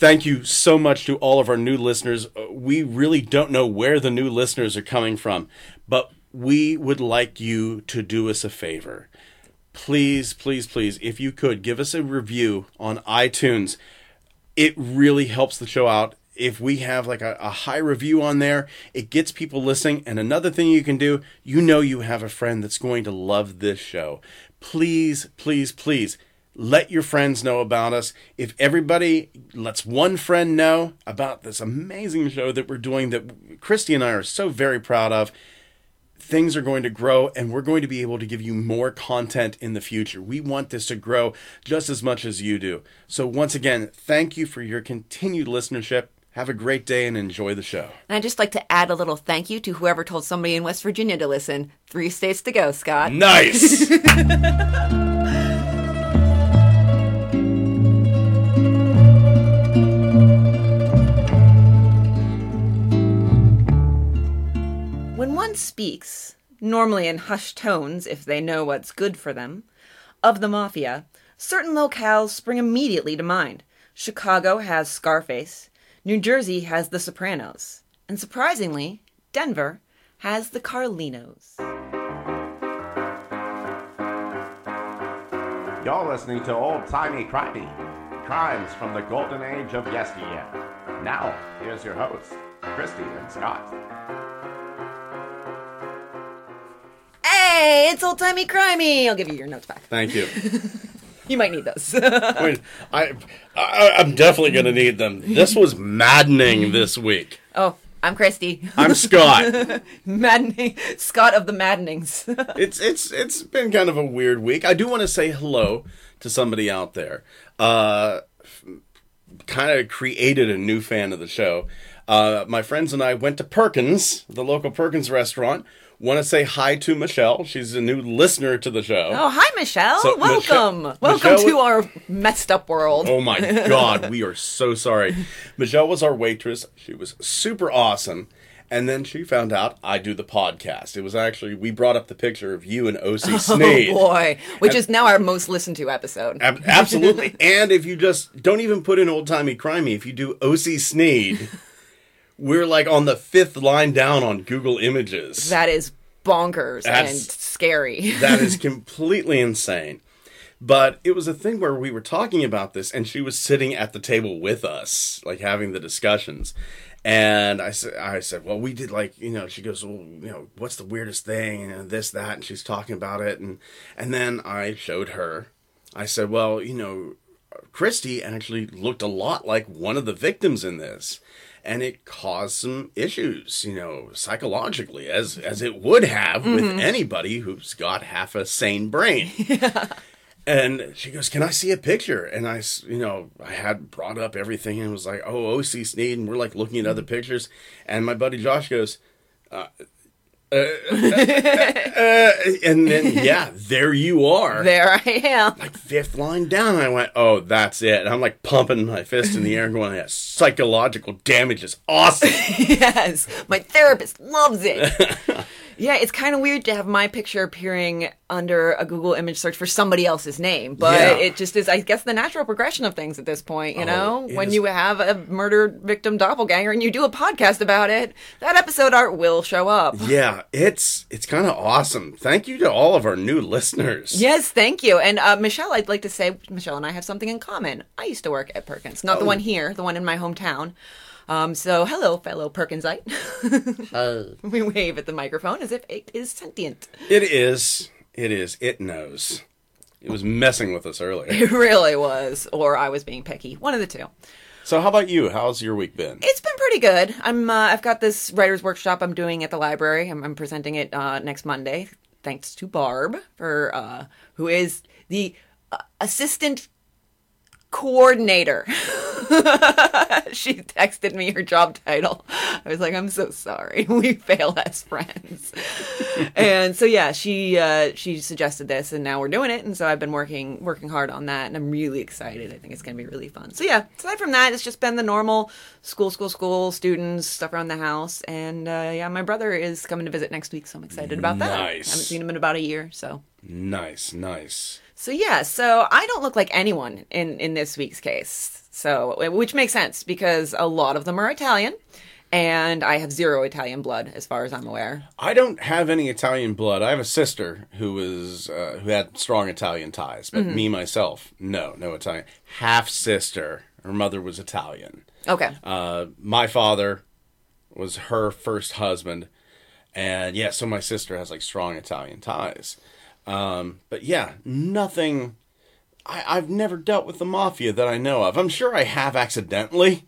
thank you so much to all of our new listeners. Uh, We really don't know where the new listeners are coming from, but we would like you to do us a favor. Please, please, please, if you could give us a review on iTunes. It really helps the show out. If we have like a, a high review on there, it gets people listening. And another thing you can do, you know, you have a friend that's going to love this show. Please, please, please let your friends know about us. If everybody lets one friend know about this amazing show that we're doing, that Christy and I are so very proud of, things are going to grow and we're going to be able to give you more content in the future. We want this to grow just as much as you do. So, once again, thank you for your continued listenership. Have a great day and enjoy the show. And I'd just like to add a little thank you to whoever told somebody in West Virginia to listen. Three states to go, Scott. Nice! one speaks, normally in hushed tones if they know what's good for them, of the mafia, certain locales spring immediately to mind. Chicago has Scarface, New Jersey has The Sopranos, and surprisingly, Denver has the Carlinos. You're listening to Old Timey Crimey, crimes from the golden age of yesteryear. Now, here's your hosts, Christy and Scott. Hey, it's old timey crimey. I'll give you your notes back. Thank you. You might need those. I mean, I, I, I'm definitely going to need them. This was maddening this week. oh, I'm Christy. I'm Scott. Maddening Scott of the Maddenings. it's it's it's been kind of a weird week. I do want to say hello to somebody out there. Uh, kind of created a new fan of the show. Uh, my friends and I went to Perkins, the local Perkins restaurant. Want to say hi to Michelle. She's a new listener to the show. oh, hi Michelle. So, Welcome. Michelle- Welcome Michelle- to our messed up world. Oh my God, we are so sorry. Michelle was our waitress. She was super awesome. And then she found out I do the podcast. It was actually, we brought up the picture of you and O.C. Oh, Sneed. Oh boy, which is now our most listened to episode. Ab- absolutely. and if you just don't even put in old timey crimey, if you do O.C. Sneed, we're like on the fifth line down on Google Images. That is bonkers and scary. that is completely insane. But it was a thing where we were talking about this, and she was sitting at the table with us, like having the discussions. And I said, I said, well, we did like, you know, she goes, well, you know, what's the weirdest thing, and this, that, and she's talking about it, and and then I showed her. I said, well, you know, Christy actually looked a lot like one of the victims in this. And it caused some issues, you know, psychologically, as as it would have with anybody who's got half a sane brain. And she goes, "Can I see a picture?" And I, you know, I had brought up everything and was like, "Oh, OC Sneed," and we're like looking at other pictures. And my buddy Josh goes, uh, uh, uh, uh, and then yeah, there you are there I am. like fifth line down. I went, oh, that's it. And I'm like pumping my fist in the air and going, yeah, psychological damage is awesome. yes, my therapist loves it. yeah, it's kind of weird to have my picture appearing under a Google image search for somebody else's name, but Yeah. it just is, I guess, the natural progression of things at this point. You Oh, know, when is- you have a murdered victim doppelganger and you do a podcast about it, that episode art will show up. yeah, it's it's kind of awesome. Thank you to all of our new listeners. Yes, thank you. And uh, Michelle, I'd like to say, Michelle and I have something in common. I used to work at Perkins, not the Oh. one here, the one in my hometown. Um, so, hello, fellow Perkinsite. we wave at the microphone as if it is sentient. It is. It is. It knows. It was messing with us earlier. It really was, or I was being picky. One of the two. So, how about you? How's your week been? It's been pretty good. I'm. Uh, I've got this writers' workshop I'm doing at the library. I'm, I'm presenting it uh, next Monday. Thanks to Barb for uh, who is the uh, assistant coordinator. she texted me her job title. I was like, I'm so sorry. We fail as friends. and so yeah, she uh, she suggested this, and now we're doing it. And so I've been working working hard on that, and I'm really excited. I think it's going to be really fun. So yeah, aside from that, it's just been the normal school, school, school, students, stuff around the house, and uh, yeah, my brother is coming to visit next week, so I'm excited about that. Nice. I haven't seen him in about a year, so Nice, nice. So yeah, so I don't look like anyone in in this week's case. So which makes sense because a lot of them are Italian and I have zero Italian blood as far as I'm aware. I don't have any Italian blood. I have a sister who was uh, who had strong Italian ties, but me myself, no, no Italian. Half sister, her mother was Italian. Okay. Uh, my father was her first husband, and yeah, so my sister has like strong Italian ties. Um, but yeah, nothing. I, I've never dealt with the mafia that I know of. I'm sure I have accidentally,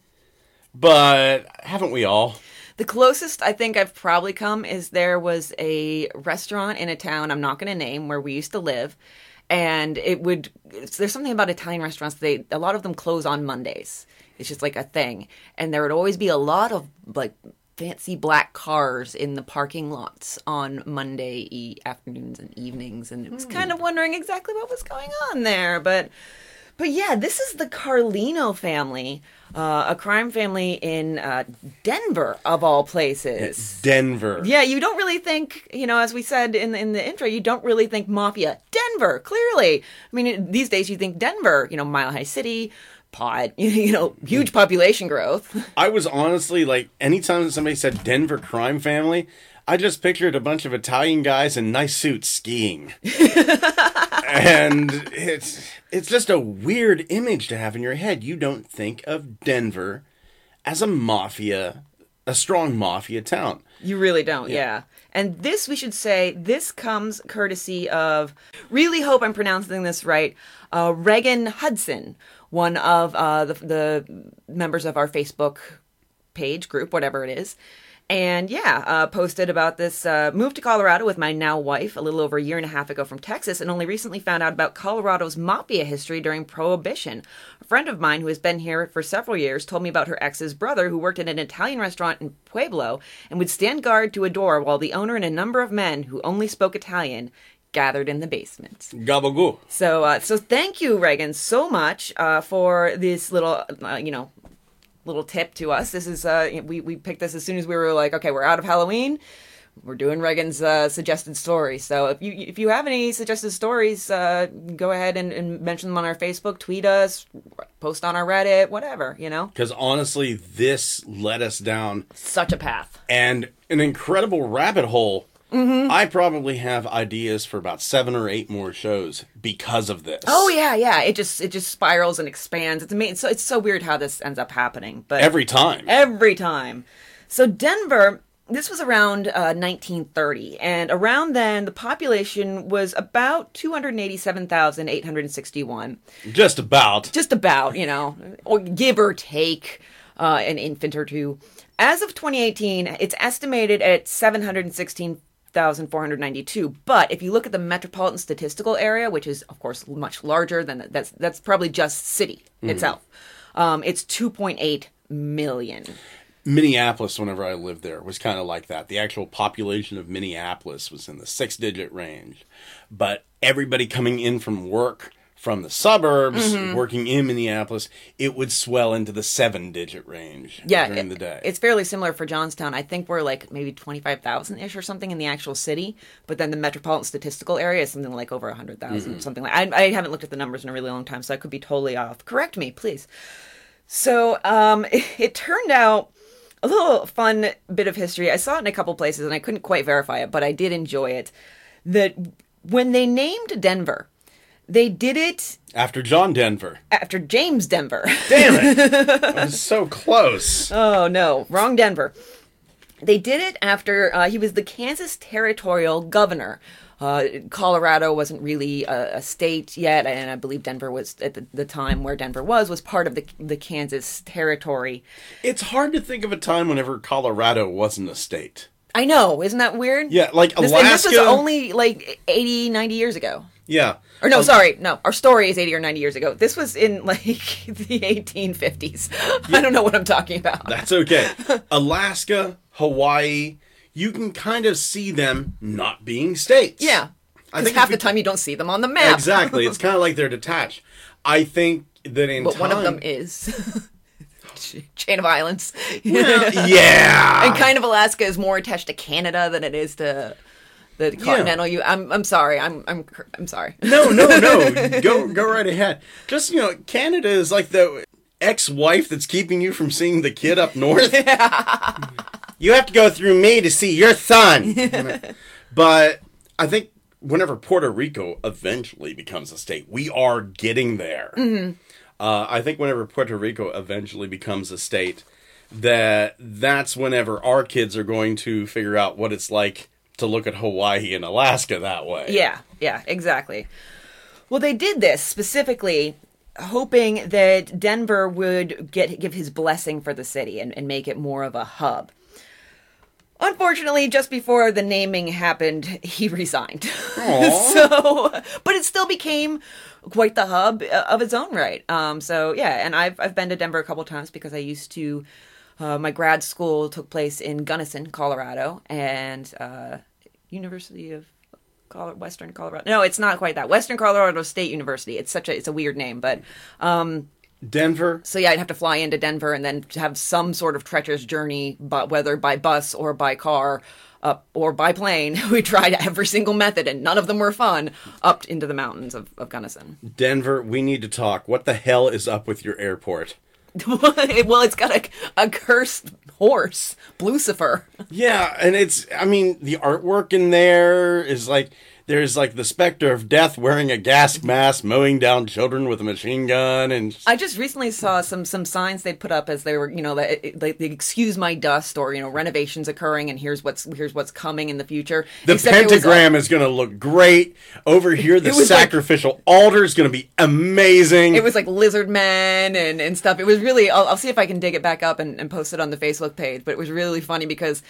but haven't we all? The closest I think I've probably come is there was a restaurant in a town I'm not going to name where we used to live, and it would. There's something about Italian restaurants. They a lot of them close on Mondays. It's just like a thing, and there would always be a lot of like fancy black cars in the parking lots on Monday e- afternoons and evenings, and it was kind of wondering exactly what was going on there, but. But yeah, this is the Carlino family, uh, a crime family in uh, Denver, of all places. Denver. Yeah, you don't really think, you know, as we said in in the intro, you don't really think mafia. Denver, clearly. I mean, these days you think Denver, you know, Mile High City, pot, you know, huge population growth. I was honestly like, anytime somebody said Denver crime family, I just pictured a bunch of Italian guys in nice suits skiing. and it's it's just a weird image to have in your head. You don't think of Denver as a mafia, a strong mafia town. You really don't, yeah. And this, we should say, this comes courtesy of, really hope I'm pronouncing this right, uh, Reagan Hudson, one of uh, the, the members of our Facebook page, group, whatever it is. And yeah, uh, posted about this. Uh, moved to Colorado with my now wife a little over a year and a half ago from Texas, and only recently found out about Colorado's mafia history during Prohibition. A friend of mine who has been here for several years told me about her ex's brother who worked at an Italian restaurant in Pueblo and would stand guard to a door while the owner and a number of men who only spoke Italian gathered in the basement. Gabagoo. So, uh, so thank you, Reagan, so much uh, for this little, uh, you know, little tip to us. This is uh, we we picked this as soon as we were like, okay, we're out of Halloween. We're doing Reagan's uh, suggested stories. So if you if you have any suggested stories, uh, go ahead and, and mention them on our Facebook, tweet us, post on our Reddit, whatever. You know, Because honestly, this led us down such a path. and an incredible rabbit hole. I probably have ideas for about seven or eight more shows because of this. Oh yeah, yeah. It just it just spirals and expands. It's amazing. So it's so weird how this ends up happening. But Every time. every time. So Denver, this was around uh, 1930, and around then the population was about 287,861, Just about. just about, you know, or give or take uh, an infant or two. As of 2018, it's estimated at 716,492. But if you look at the metropolitan statistical area, which is of course much larger than that's that's probably just city itself, um, it's 2.8 million. Minneapolis, whenever I lived there, was kind of like that. The actual population of Minneapolis was in the six digit range. But everybody coming in from work from the suburbs, Mm-hmm. working in Minneapolis, it would swell into the seven digit range yeah, during it- the day. It's fairly similar for Johnstown. I think we're like maybe 25,000 ish or something in the actual city, but then the metropolitan statistical area is something like over 100,000, something like I, I haven't looked at the numbers in a really long time, so I could be totally off. Correct me, please. So um, it, it turned out a little fun bit of history. I saw it in a couple places and I couldn't quite verify it, but I did enjoy it. That when they named Denver, they did it After John Denver. after James Denver. Damn it! I was so close. Oh no, wrong Denver. They did it after uh, he was the Kansas territorial governor. Uh, Colorado wasn't really a, a state yet, and I believe Denver was at the, the time where Denver was was part of the the Kansas territory. It's hard to think of a time whenever Colorado wasn't a state. I know, isn't that weird? Yeah, like This, and this was only like 80, 90 years ago. Yeah. Or no, um, sorry, no. Our story is 80 or 90 years ago. This was in like the 1850s. I don't know what I'm talking about. That's okay. Alaska, Hawaii, you can kind of see them not being states. yeah. I think half the time you don't see them on the map. Exactly. It's kind of like they're detached. I think that in But time, one of them is Chain of Islands. yeah. and kind of Alaska is more attached to Canada than it is to the continental U. I'm I'm sorry. I'm I'm I'm sorry. No, no, no. go go right ahead. Just you know, Canada is like the ex-wife that's keeping you from seeing the kid up north. you have to go through me to see your son. but I think whenever Puerto Rico eventually becomes a state, we are getting there. Uh, I think whenever Puerto Rico eventually becomes a state, that that's whenever our kids are going to figure out what it's like to look at Hawaii and Alaska that way. Yeah, yeah, exactly. Well, they did this specifically hoping that Denver would get give his blessing for the city and, and make it more of a hub. Unfortunately, just before the naming happened, he resigned. so, but it still became quite the hub uh, of its own right. Um, so yeah, and I've I've been to Denver a couple times because I used to. Uh, my grad school took place in Gunnison, Colorado, and uh, University of Western Colorado. No, it's not quite that. Western Colorado State University. It's such a it's a weird name, but um, Denver. so yeah, I'd have to fly into Denver and then have some sort of treacherous journey, but whether by bus or by car. Up or by plane, we tried every single method, and none of them were fun. Up into the mountains of, of Gunnison. Denver, we need to talk. What the hell is up with your airport? well, it's got a, a cursed horse, Lucifer. Yeah, and it's I mean, the artwork in there is like there's like the specter of death wearing a gas mask mowing down children with a machine gun and I just recently saw some some signs they put up as they were, you know, like like the excuse my dust or you know renovations occurring and here's what's here's what's coming in the future. the Except was, uh, pentagram is going to look great. Over here the was like- sacrificial altar is going to be amazing. it was like lizard men and, and stuff. It was really. I'll, I'll see if I can dig it back up and, and post it on the Facebook page. But it was really funny because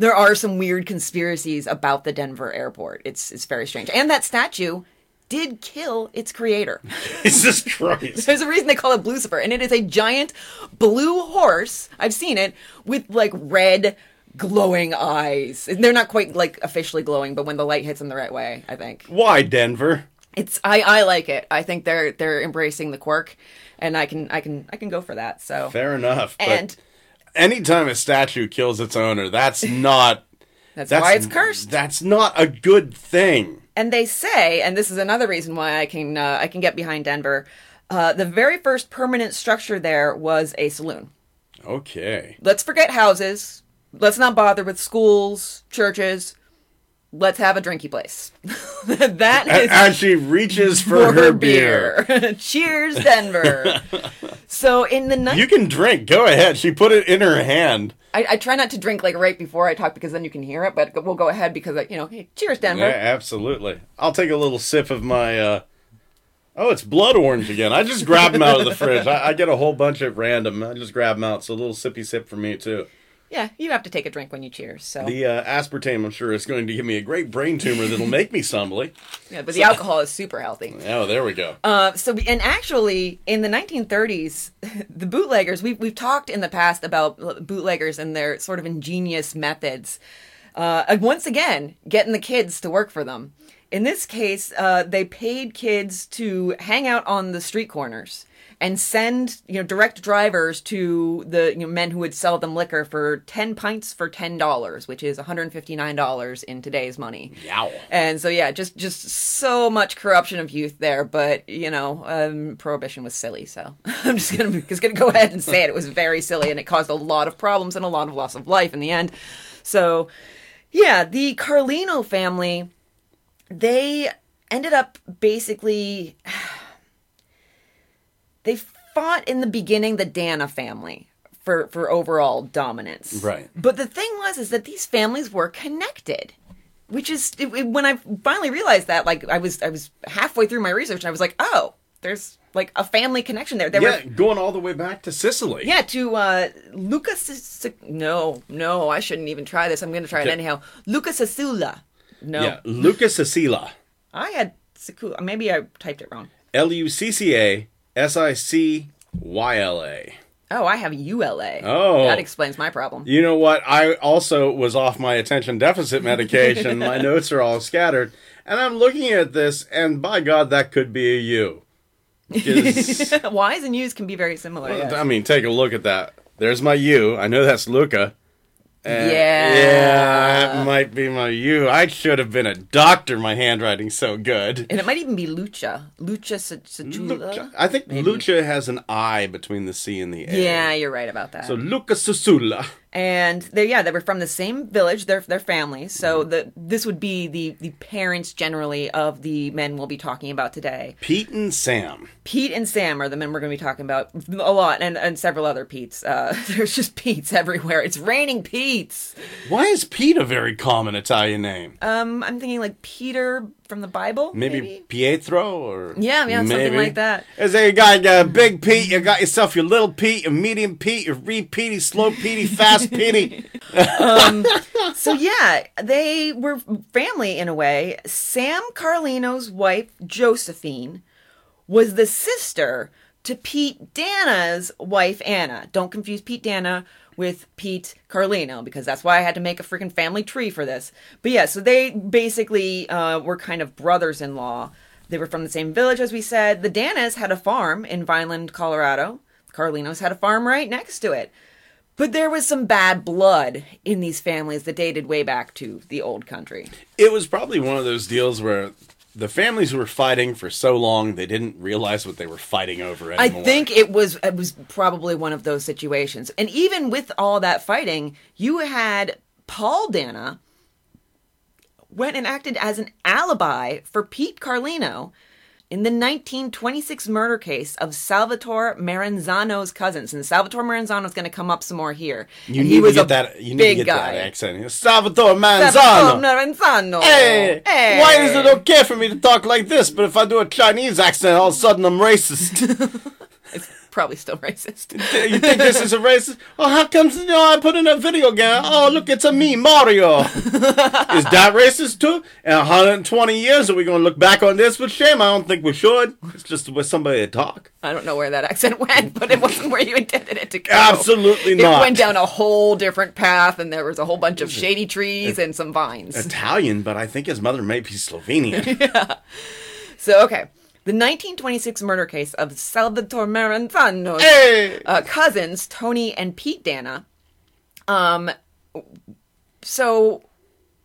there are some weird conspiracies about the Denver airport. It's it's very strange. And that statue did kill its creator. Jesus Christ. There's a reason they call it Lucifer, and it is a giant blue horse. I've seen it with like red glowing eyes. And They're not quite like officially glowing, but when the light hits them the right way, I think Why Denver? it's I I like it. I think they're they're embracing the quirk, and I can I can I can go for that. So Fair enough. But and anytime a statue kills its owner, that's not that's, why it's cursed. That's not a good thing. and they say, and this is another reason why I can uh, I can get behind Denver. Uh, the very first permanent structure there was a saloon. Okay. Let's forget houses. Let's not bother with schools, churches. Let's have a drinky place. that A- As she reaches for, her beer. Cheers, Denver. so in the ni- You can drink. Go ahead. She put it in her hand. I, I try not to drink like right before I talk because then you can hear it. But we'll go ahead because I, you know, hey, cheers, Denver. Yeah, absolutely. I'll take a little sip of my. uh Oh, it's blood orange again. I just grabbed them out of the fridge. I, I get a whole bunch at random. I just grab them out. So a little sippy sip for me too. Yeah, you have to take a drink when you cheers. So The uh, aspartame, I'm sure, is going to give me a great brain tumor that'll make me stumbly. yeah, but the alcohol is super healthy. Oh, there we go. Uh, so, and actually, in the 1930s, the bootleggers, we've, we've talked in the past about bootleggers and their sort of ingenious methods. Uh, once again, getting the kids to work for them. In this case, uh, they paid kids to hang out on the street corners and send, you know, direct drivers to the you know, men who would sell them liquor for 10 pints for $10, which is $159 in today's money. Yow. And so yeah, just just so much corruption of youth there. But you know, um, prohibition was silly. So I'm just gonna just gonna go ahead and say it. It was very silly, and it caused a lot of problems and a lot of loss of life in the end. So yeah, the Carlino family, they ended up basically they fought in the beginning the Dana family for for overall dominance. Right. But the thing was is that these families were connected. Which is it- it- when I finally realized that like I was I was halfway through my research and I was like, "Oh, there's like a family connection there." There Yeah, were going all the way back to Sicily. yeah, to uh Lucas Sic- no, no, I shouldn't even try this. I'm going to try it anyhow. Lucas Asula. No. Yeah, Lucas Sicila. I had Sikula. Maybe I typed it wrong. L U C C A S I C Y L A. Oh, I have ULA. Oh. That explains my problem. You know what? I also was off my attention deficit medication. my notes are all scattered. And I'm looking at this, and by God, that could be a U. Y's and U's can be very similar. yes. I mean, take a look at that. There's my U. I know that's Luca. Yeah, that might be my you. I should have been a doctor. My handwriting's so good. And it might even be Lucha. Lucha Sajula. I think Lucha has an I between the C and the A. Yeah, you're right about that. So Luca Susula. And they yeah they were from the same village they're they're families so the this would be the the parents generally of the men we'll be talking about today. Pete and Sam. pete and sam are the men we're going to be talking about a lot and and several other pete's. Uh there's just pete's everywhere. It's raining pete's! Why is Pete a very common Italian name? um i'm thinking like peter from the bible maybe, Pietro or Yeah, yeah, something like that. Is there you got uh, big Pete, you got yourself your little Pete, your medium Pete, your re Petey, slow Petey, fast Petey. So yeah, they were family in a way. Sam Carlino's wife, Josephine, was the sister to Pete Dana's wife, Anna. Don't confuse Pete Dana with Pete Carlino because that's why I had to make a freaking family tree for this. But yeah, so they basically uh, were kind of brothers-in-law. They were from the same village, as we said. The Danas had a farm in Vineland, Colorado. Carlinos had a farm right next to it. But there was some bad blood in these families that dated way back to the old country. It was probably one of those deals where the families were fighting for so long they didn't realize what they were fighting over anymore. I think it was it was probably one of those situations. And even with all that fighting, you had Paul Dana went and acted as an alibi for Pete Carlino in the 1926 murder case of Salvatore Maranzano's cousins. And Salvatore Maranzano's going to come up some more here. you And need he was to get that. You need big to get guy. that accent. Salvatore Manzano. Salvatore Maranzano. Hey, Hey. why is it okay for me to talk like this? But if I do a Chinese accent, all of a sudden I'm racist. Probably still racist. you think this is a racist? Oh, how comes you know, I put in a video game? Oh, look, it's a me, Mario. is that racist too? In 120 years, are we going to look back on this with shame? I don't think we should. It's just with somebody to talk. I don't know where that accent went, but it wasn't where you intended it to go. Absolutely not. It went down a whole different path, and there was a whole bunch of shady trees and some vines. Italian, but I think his mother may be Slovenian. yeah. So, okay. The 1926 murder case of Salvatore Maranzano's hey! uh, cousins, Tony and Pete Dana. Um, so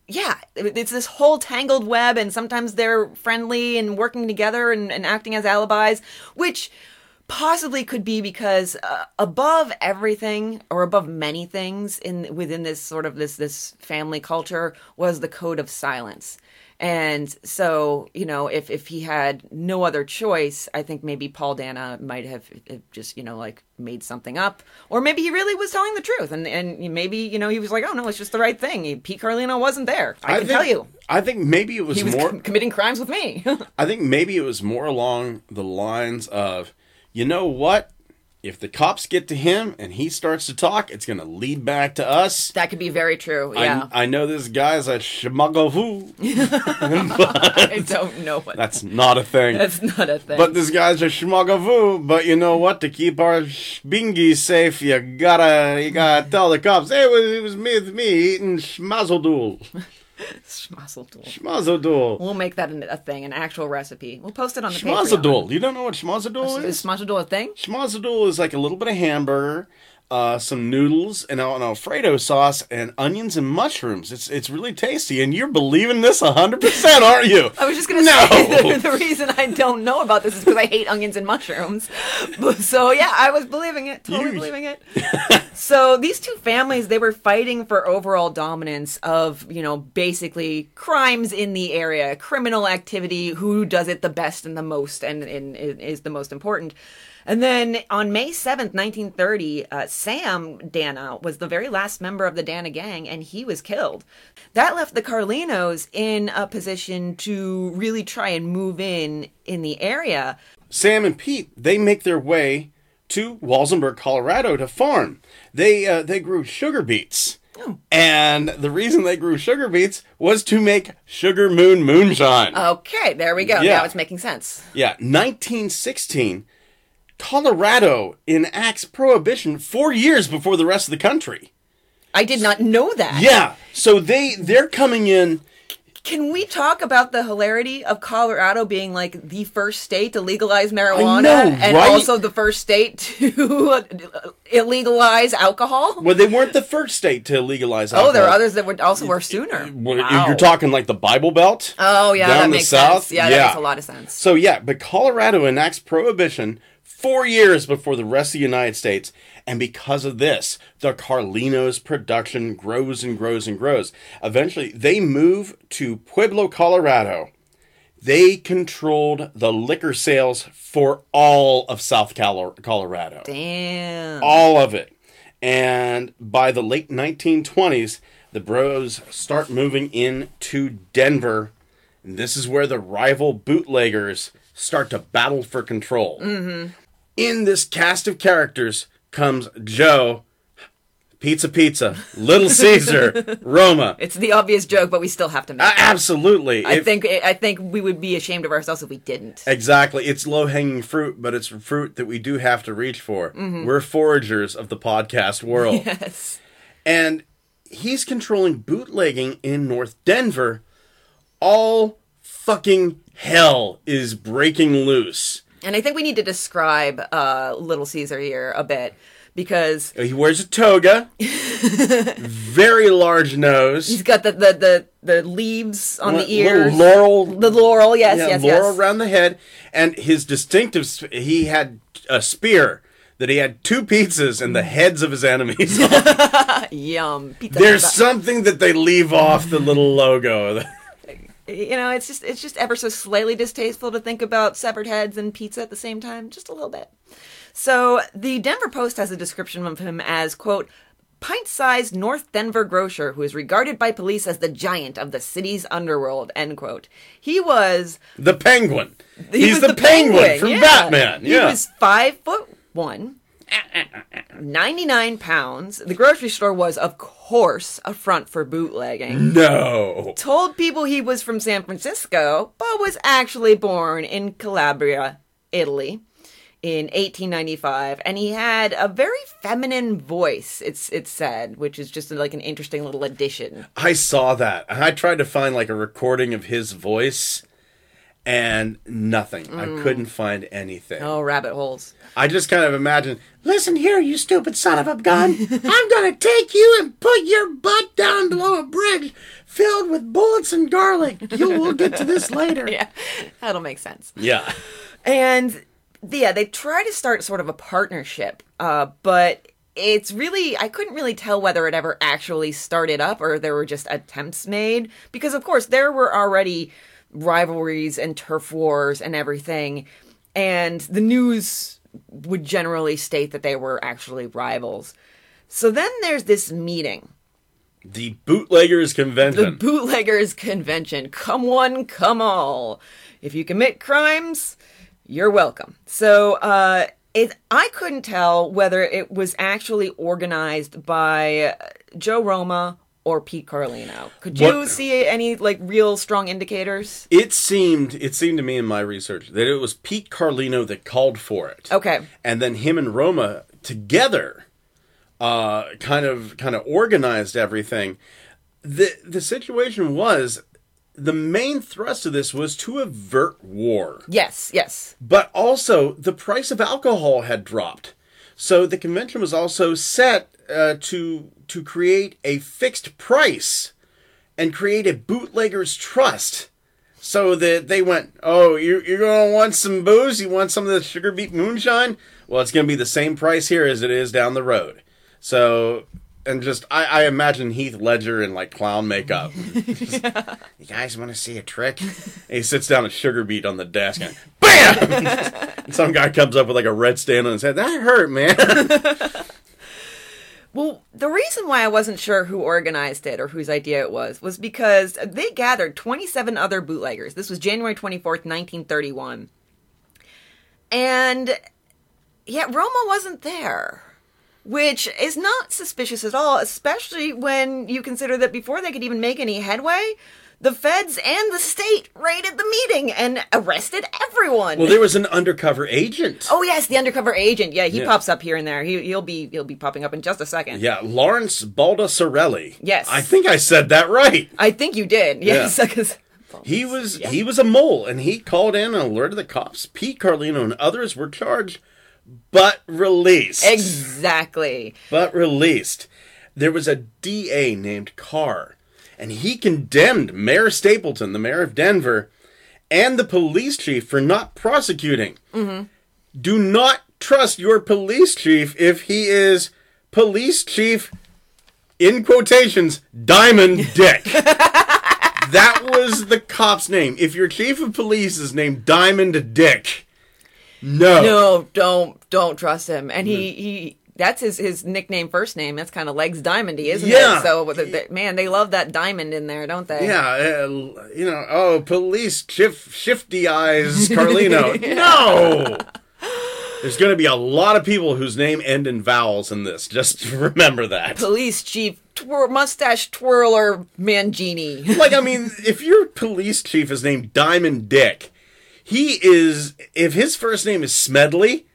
yeah, it's this whole tangled web, and sometimes they're friendly and working together and, and acting as alibis, which possibly could be because uh, above everything or above many things in within this sort of this this family culture was the code of silence. And so, you know, if, if he had no other choice, I think maybe Paul Dana might have have just, you know, like made something up. Or maybe he really was telling the truth. And, and maybe, you know, he was like, oh, no, it's just the right thing. Pete Carlino wasn't there. I, can think, tell you. I think maybe it was, He was more. com- committing crimes with me. I think maybe it was more along the lines of, you know what? If the cops get to him and he starts to talk, it's going to lead back to us. that could be very true. Yeah. I, I know this guy's a shmagavu. I, don't know what. That's not a thing. That's not a thing. But this guy's a schmagavu. But you know what? To keep our bingy safe, you gotta you gotta tell the cops, hey, it was, it was me, me eating schmazeldul. Schmazeldul. Schmazeldul. We'll make that a thing, an actual recipe. We'll post it on the Patreon. Schmazeldul. You don't know what schmazeldul Is is? schmazeldul a thing? Schmazeldul is like a little bit of hamburger, uh, some noodles, and an Alfredo sauce, and onions and mushrooms. It's it's really tasty, and you're believing this hundred percent, aren't you? I was just gonna No. say the, the reason I don't know about this is because I hate onions and mushrooms. So yeah, I was believing it, totally You- believing it. so these two families, they were fighting for overall dominance of you know basically crimes in the area, criminal activity, who does it the best and the most, and, and is the most important. And then on May 7th, 1930, uh, Sam Dana was the very last member of the Dana gang, and he was killed. That left the Carlinos in a position to really try and move in in the area. Sam and Pete, they make their way to Walsenburg, Colorado to farm. They uh, they grew sugar beets. And the reason they grew sugar beets was to make Sugar Moon moonshine. Okay, there we go. Yeah. Now it's making sense. yeah, 1916, Colorado enacts prohibition 4 years before the rest of the country. I did not know that. Yeah, so they they're coming in Can we talk about the hilarity of Colorado being like the first state to legalize marijuana know, and right? also the first state to illegalize alcohol? Well, they weren't the first state to legalize Oh, there are others that would also were sooner. Well, Wow. You're talking like the Bible Belt. Oh yeah, down that the makes south? sense. Yeah, that makes a lot of sense. So yeah, but Colorado enacts prohibition four years before the rest of the United States, and because of this, the Carlinos production grows and grows and grows. Eventually, they move to Pueblo, Colorado. They controlled the liquor sales for all of South Colo- Colorado Damn. all of it. And by the late 1920s, the bros start moving into Denver. And this is where the rival bootleggers start to battle for control. Mm-hmm. In this cast of characters comes Joe, Pizza Pizza, Little Caesar, Roma. It's the obvious joke, but we still have to make A- it. absolutely. I If- think I think we would be ashamed of ourselves if we didn't. Exactly. It's low hanging fruit, but it's fruit that we do have to reach for. Mm-hmm. We're foragers of the podcast world. Yes. and he's controlling bootlegging in North Denver. All fucking hell is breaking loose. And I think we need to describe uh, Little Caesar here a bit because He wears a toga, very large nose, he's got the the the, the leaves on the ears, laurel, the laurel. Yes, yeah, yes, laurel yes. around the head, and his distinctive. He had a spear that he had two pizzas and the heads of his enemies. on. Yum. Pizza. There's pizza. something that they leave off the little logo. you know, it's just it's just ever so slightly distasteful to think about severed heads and pizza at the same time, just a little bit. So the Denver Post has a description of him as quote pint-sized North Denver grocer who is regarded by police as the giant of the city's underworld. End quote. He was The penguin. he He's was the, penguin, from yeah. Batman. He was five foot one. 99 pounds. The grocery store was, of course, a front for bootlegging. no. told people he was from San Francisco, but was actually born in Calabria, Italy in 1895 and he had a very feminine voice it's it's said which is just like an interesting little addition I saw that. I tried to find like a recording of his voice and nothing. I couldn't find anything. oh rabbit holes I just kind of imagine, listen here, you stupid son of a gun. I'm going to take you and put your butt down below a bridge filled with bullets and garlic. You will get to this later. yeah that'll make sense Yeah. and yeah they try to start sort of a partnership uh, but it's really i couldn't really tell whether it ever actually started up or there were just attempts made because of course there were already rivalries and turf wars and everything. And the news would generally state that they were actually rivals. So then there's this meeting. The Bootleggers Convention. the bootleggers convention. Come one come all. If you commit crimes you're welcome. So uh it, I couldn't tell whether it was actually organized by Joe Roma or Pete Carlino. Could you What- see any like real strong indicators? it seemed it seemed to me in my research that it was Pete Carlino that called for it. Okay. and then him and Roma together uh kind of kind of organized everything the the situation was the main thrust of this was to avert war Yes, yes. but also the price of alcohol had dropped so the convention was also set uh, to to create a fixed price and create a bootleggers trust. So that they went oh you're, you're going to want some booze? You want some of the sugar beet moonshine? Well it's going to be the same price here as it is down the road. So and just I, I imagine Heath Ledger in like clown makeup. Just, You guys want to see a trick? And he sits down at Sugar beet on the desk and BAM! and some guy comes up with like a red stand on his head. That hurt, man. Well, the reason why I wasn't sure who organized it or whose idea it was was because they gathered 27 other bootleggers. This was January 24th, 1931. And yet Roma wasn't there, which is not suspicious at all, especially when you consider that before they could even make any headway, the feds and the state raided the meeting and arrested everyone. Well, there was an undercover agent. oh yes, the undercover agent. Yeah, he Yeah. pops up here and there. He, he'll be he'll be popping up in just a second. Yeah, Lawrence Baldessarelli. Yes. I think I said that right. I think you did. Yes, because He was he was a mole, and he called in and alerted the cops. Pete Carlino and others were charged, but released. exactly. but released. There was a DA named Carr, and he condemned Mayor Stapleton, the mayor of Denver, and the police chief for not prosecuting. Mm-hmm. Do not trust your police chief if he is police chief, in quotations, Diamond Dick. that was the cop's name. If your chief of police is named Diamond Dick, no. No, don't don't trust him. And he he that's his his nickname first name. That's kind of legs diamondy, isn't Yeah. it? So the, the- man, they love that diamond in there, don't they? Yeah, uh, you know, oh, police shift, shifty eyes, Carlino. No! There's going to be a lot of people whose name end in vowels in this. Just remember that. Police chief twir- mustache twirler Mangini. Like, I mean, if your police chief is named Diamond Dick, he is, if his first name is Smedley,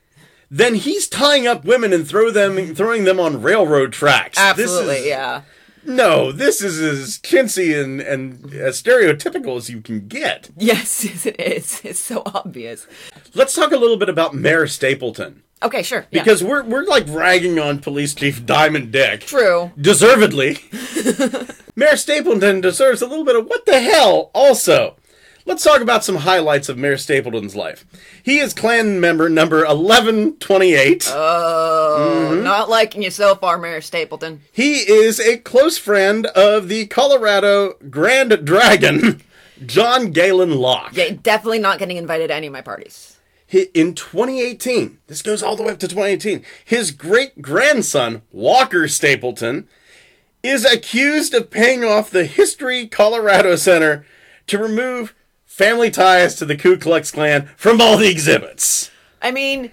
then he's tying up women and throw them, throwing them on railroad tracks. Absolutely, is- yeah. No, this is as chintzy and, and as stereotypical as you can get. Yes, yes, it is. It's so obvious. Let's talk a little bit about Mayor Stapleton. Okay, sure. yeah. Because we're we're like ragging on Police Chief Diamond Dick. true. Deservedly. Mayor Stapleton deserves a little bit of what the hell also. Let's talk about some highlights of Mayor Stapleton's life. He is Klan member number 1128. Oh, mm-hmm. not liking you so far, Mayor Stapleton. he is a close friend of the Colorado Grand Dragon, John Galen Locke. Yeah, definitely not getting invited to any of my parties. Hi- in 2018, this goes all the way up to 2018, his great grandson, Walker Stapleton, is accused of paying off the History Colorado Center to remove family ties to the Ku Klux Klan from all the exhibits. I mean,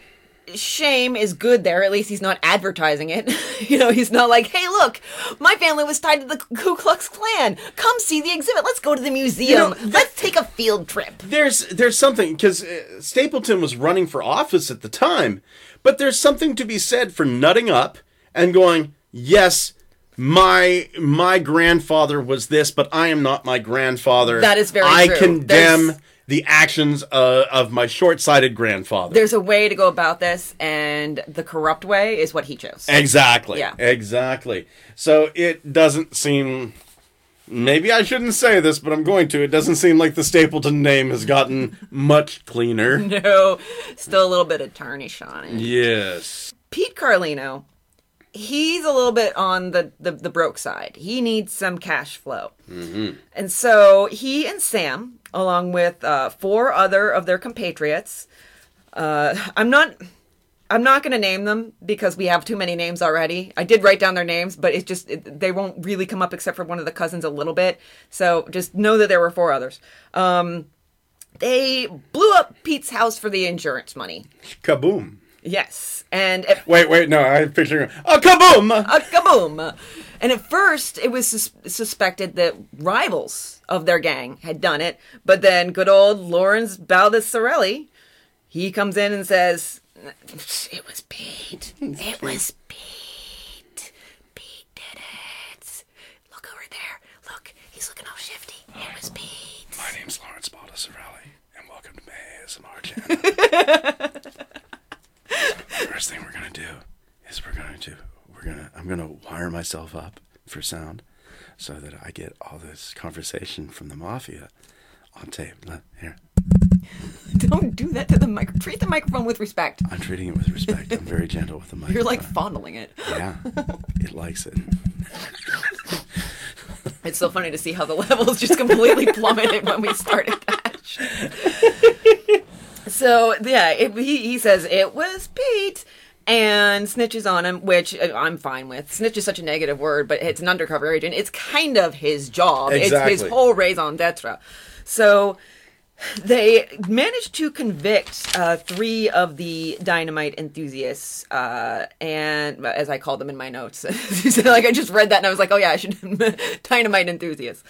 shame is good there. At least he's not advertising it. you know, he's not like, hey, look, my family was tied to the Ku Klux Klan. Come see the exhibit. Let's go to the museum. know, that- Let's take a field trip. There's there's something because uh, Stapleton was running for office at the time, but there's something to be said for nutting up and going, yes, my my grandfather was this, but I am not my grandfather. That is very I true. condemn There's- the actions uh, of my short-sighted grandfather. There's a way to go about this, and the corrupt way is what he chose. Exactly. Yeah. Exactly. So it doesn't seem. Maybe I shouldn't say this, but I'm going to. It doesn't seem like the Stapleton name has gotten much cleaner. no, still a little bit of tarnish on it. Yes. Pete Carlino, he's a little bit on the, the, the broke side. He needs some cash flow. And so he and Sam, along with uh, four other of their compatriots, uh, I'm not. I'm not going to name them because we have too many names already. I did write down their names, but it's just it, they won't really come up except for one of the cousins a little bit. So just know that there were four others. Um, they blew up Pete's house for the insurance money. Kaboom. Yes, and at Wait, wait, no, I'm picturing a kaboom. a kaboom. And at first, it was sus- suspected that rivals of their gang had done it, but then good old Lawrence Baldessarelli, he comes in and says, "It was Pete. It was Pete. Pete did it. Look over there. Look, he's looking all shifty. It was Pete." My name's Lawrence Baldessarelli, and welcome to my ASMR channel. First thing we're gonna do is we're gonna do we're gonna I'm gonna wire myself up for sound so that I get all this conversation from the mafia on tape. Let- Here, Don't do that to the mic. Treat the microphone with respect. I'm treating it with respect. I'm very gentle with the mic. You're like fondling it. yeah, it likes it. It's so funny to see how the levels just completely plummeted when we started that. So yeah, it, he he says it was Pete and snitches on him, which uh, I'm fine with. Snitch is such a negative word, but it's an undercover agent. It's kind of his job. Exactly. It's his whole raison d'etre. So they managed to convict uh, three of the dynamite enthusiasts, uh, and as I called them in my notes, like I just read that and I was like, oh yeah, I should dynamite enthusiasts.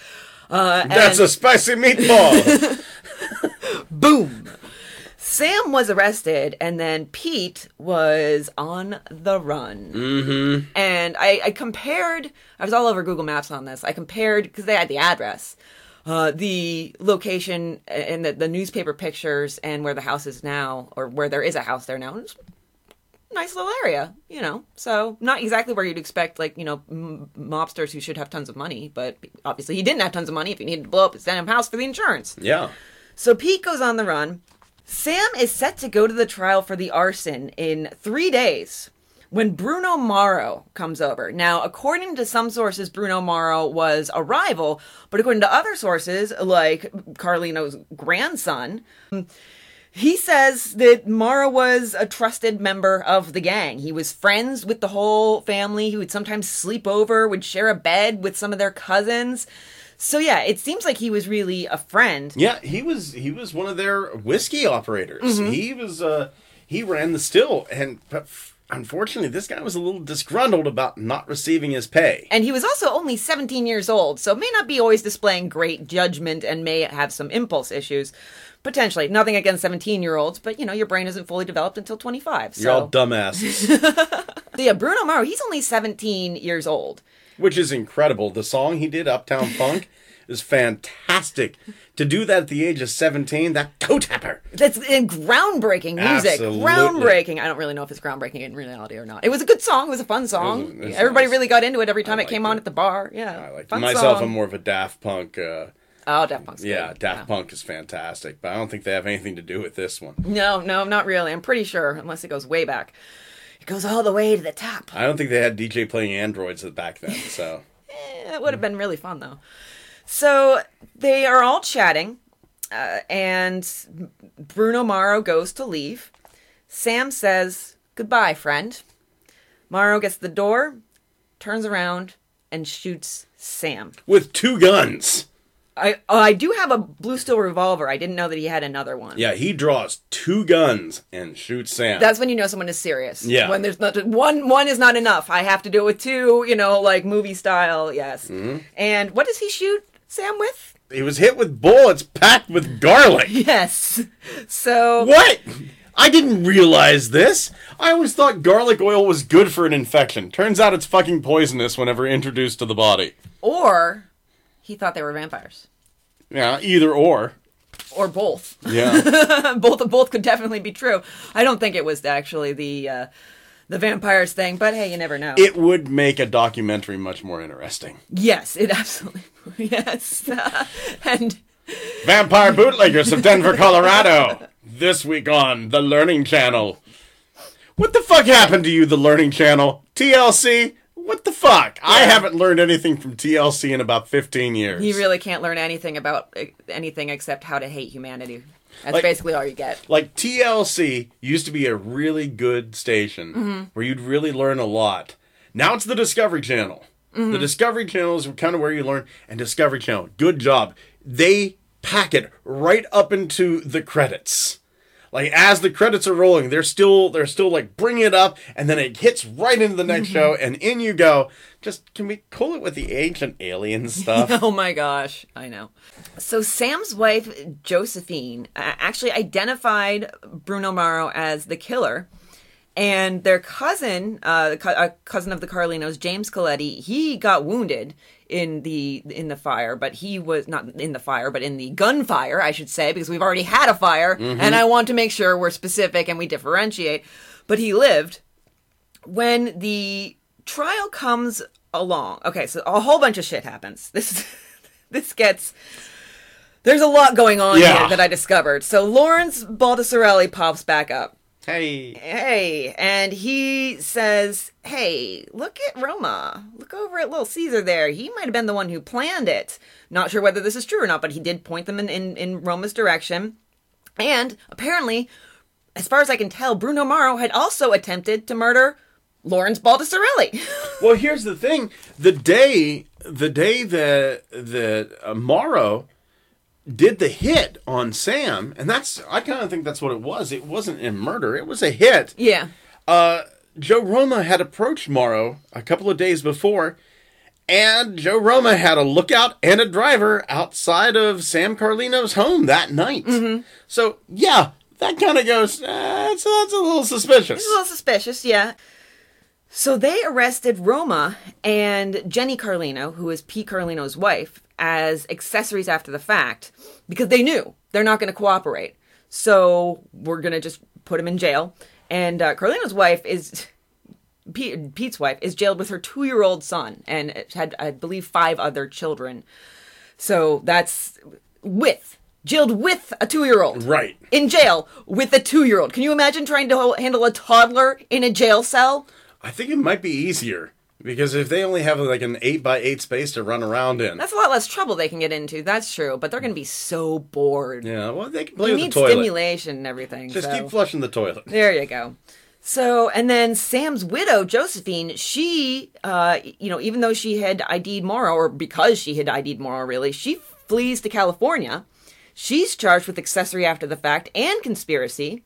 That's a spicy meatball. boom. Sam was arrested, and then Pete was on the run. Mm-hmm. And I, I compared. I was all over Google Maps on this. I compared because they had the address, uh, the location, and the, the newspaper pictures, and where the house is now, or where there is a house there now. It's a nice little area, you know. So not exactly where you'd expect, like you know, m- mobsters who should have tons of money. But obviously, he didn't have tons of money if he needed to blow up his damn house for the insurance. yeah. So Pete goes on the run. Sam is set to go to the trial for the arson in three days when Bruno Morrow comes over. Now, according to some sources, Bruno Morrow was a rival, but according to other sources, like Carlino's grandson, he says that Morrow was a trusted member of the gang. He was friends with the whole family. He would sometimes sleep over, would share a bed with some of their cousins. So yeah, it seems like he was really a friend. Yeah, he was he was one of their whiskey operators. Mm-hmm. He was uh he ran the still and but unfortunately this guy was a little disgruntled about not receiving his pay. And he was also only 17 years old, so may not be always displaying great judgment and may have some impulse issues. Potentially. Nothing against 17 year olds, but you know, your brain isn't fully developed until 25. So, You're all dumbasses, yeah, Bruno Maro, he's only 17 years old. Which is incredible. The song he did Uptown Funk is fantastic. To do that at the age of 17, that toe tapper. That's in groundbreaking music. Absolutely. Groundbreaking. I don't really know if it's groundbreaking in reality or not. It was a good song. It was a fun song. It was- Everybody nice. really got into it every time I it came liked on it. at the bar. Yeah. I like fun myself. song. I'm more of a Daft Punk. Uh, Oh, Daft Punk's good. yeah, Daft Punk is fantastic, but I don't think they have anything to do with this one. No, no, not really. I'm pretty sure, unless it goes way back. It goes all the way to the top. I don't think they had DJ playing androids back then. So Eh, It would have been really fun though. So they are all chatting, uh, and Bruno Maro goes to leave. Sam says, Goodbye, friend. Maro gets the door, turns around, and shoots Sam. with two guns. I oh, I do have a blue steel revolver. I didn't know that he had another one. Yeah, he draws two guns and shoots Sam. That's when you know someone is serious. Yeah. When there's not one one is not enough. I have to do it with two, you know, like movie style, yes. Mm-hmm. And what does he shoot Sam with? he was hit with bullets packed with garlic. Yes. So What? I didn't realize this. I always thought garlic oil was good for an infection. Turns out it's fucking poisonous whenever introduced to the body. or he thought they were vampires. Yeah, either or. Or both. Yeah. both both could definitely be true. I don't think it was actually the uh, the vampires thing, but hey, you never know. it would make a documentary much more interesting. yes, it absolutely yes. and Vampire bootleggers of Denver, Colorado. This week on the Learning Channel. What the fuck happened to you, the Learning Channel? TLC? What the fuck? I haven't learned anything from TLC in about 15 years. you really can't learn anything about uh, anything except how to hate humanity. That's Like- basically all you get. like TLC used to be a really good station Mm-hmm. where you'd really learn a lot. Now it's the Discovery Channel. Mm-hmm. The Discovery Channel is kind of where you learn, and Discovery Channel, good job. They pack it right up into the credits. Like as the credits are rolling, they're still they're still like bringing it up, and then it hits right into the next Mm-hmm. show, and in you go. Just can we cool it with the ancient alien stuff? Oh my gosh, I know. So Sam's wife Josephine uh, actually identified Bruno Maro as the killer, and their cousin, uh, a cousin of the Carlinos, James Coletti, he got wounded in the in the fire, but he was not in the fire, but in the gunfire, I should say, because we've already had a fire, and I want to make sure we're specific and we differentiate. But he lived when the trial comes along. Okay, so a whole bunch of shit happens. This this gets there's a lot going on Yeah. here that I discovered. So Lawrence Baldessarelli pops back up. Hey, Hey, and he says, "Hey, look at Roma. Look over at Little Caesar there. He might have been the one who planned it. Not sure whether this is true or not, but he did point them in in, in Roma's direction. And apparently, as far as I can tell, Bruno Maro had also attempted to murder Lawrence Baldessarelli. Well, here's the thing: the day, the day that that uh, Morrow did the hit on Sam, and that's I kind of think that's what it was. It wasn't a murder; it was a hit. yeah. Uh, Joe Roma had approached Morrow a couple of days before, And Joe Roma had a lookout and a driver outside of Sam Carlino's home that night. So, yeah, that kind of goes, uh, that's, that's a little suspicious. It's a little suspicious, yeah. So they arrested Roma and Jenny Carlino, who is P. Carlino's wife, as accessories after the fact because they knew they're not going to cooperate. So we're going to just put him in jail. And uh, Carlino's wife is Pete, Pete's wife is jailed with her two-year-old son and had, I believe, five other children. So that's with jailed with a two-year-old, Right. In jail with a two-year-old. Can you imagine trying to handle a toddler in a jail cell? I think it might be easier because if they only have like an 8 by 8 space to run around in. That's a lot less trouble they can get into. That's true, but they're going to be so bored. yeah, well, they can play you with need the toilet. stimulation and everything. Just so- keep flushing the toilet. There you go. So, and then Sam's widow, Josephine, she, uh, you know, even though she had ID'd Morrow, or because she had ID'd Morrow, really, she flees to California. She's charged with accessory after the fact and conspiracy.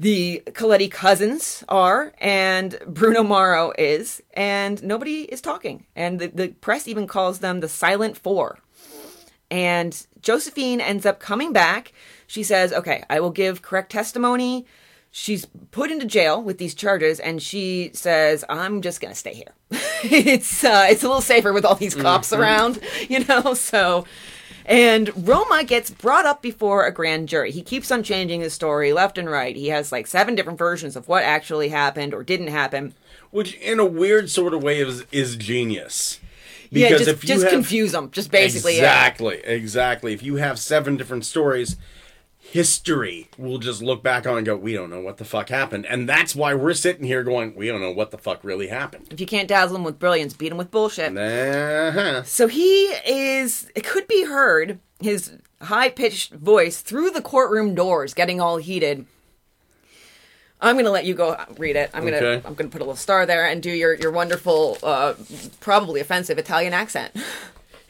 The Coletti cousins are, and Bruno Morrow is, and nobody is talking. And the, the press even calls them the Silent Four. And Josephine ends up coming back. She says, Okay, I will give correct testimony. She's put into jail with these charges, and she says, I'm just going to stay here. it's, uh, it's a little safer with all these cops around, you know? So. And Roma gets brought up before a grand jury. He keeps on changing his story left and right. He has like seven different versions of what actually happened or didn't happen. Which, in a weird sort of way, is, is genius. yeah, just, if you just have- confuse them. Just basically. yeah. Exactly, exactly. If you have seven different stories, history will just look back on and go, we don't know what the fuck happened. And that's why we're sitting here going, we don't know what the fuck really happened. If you can't dazzle them with brilliance, beat them with bullshit. Uh-huh. So he is, it could be heard, his high pitched voice through the courtroom doors getting all heated. I'm gonna let you go read it. I'm gonna Okay. I'm gonna put a little star there and do your your wonderful, uh, probably offensive Italian accent.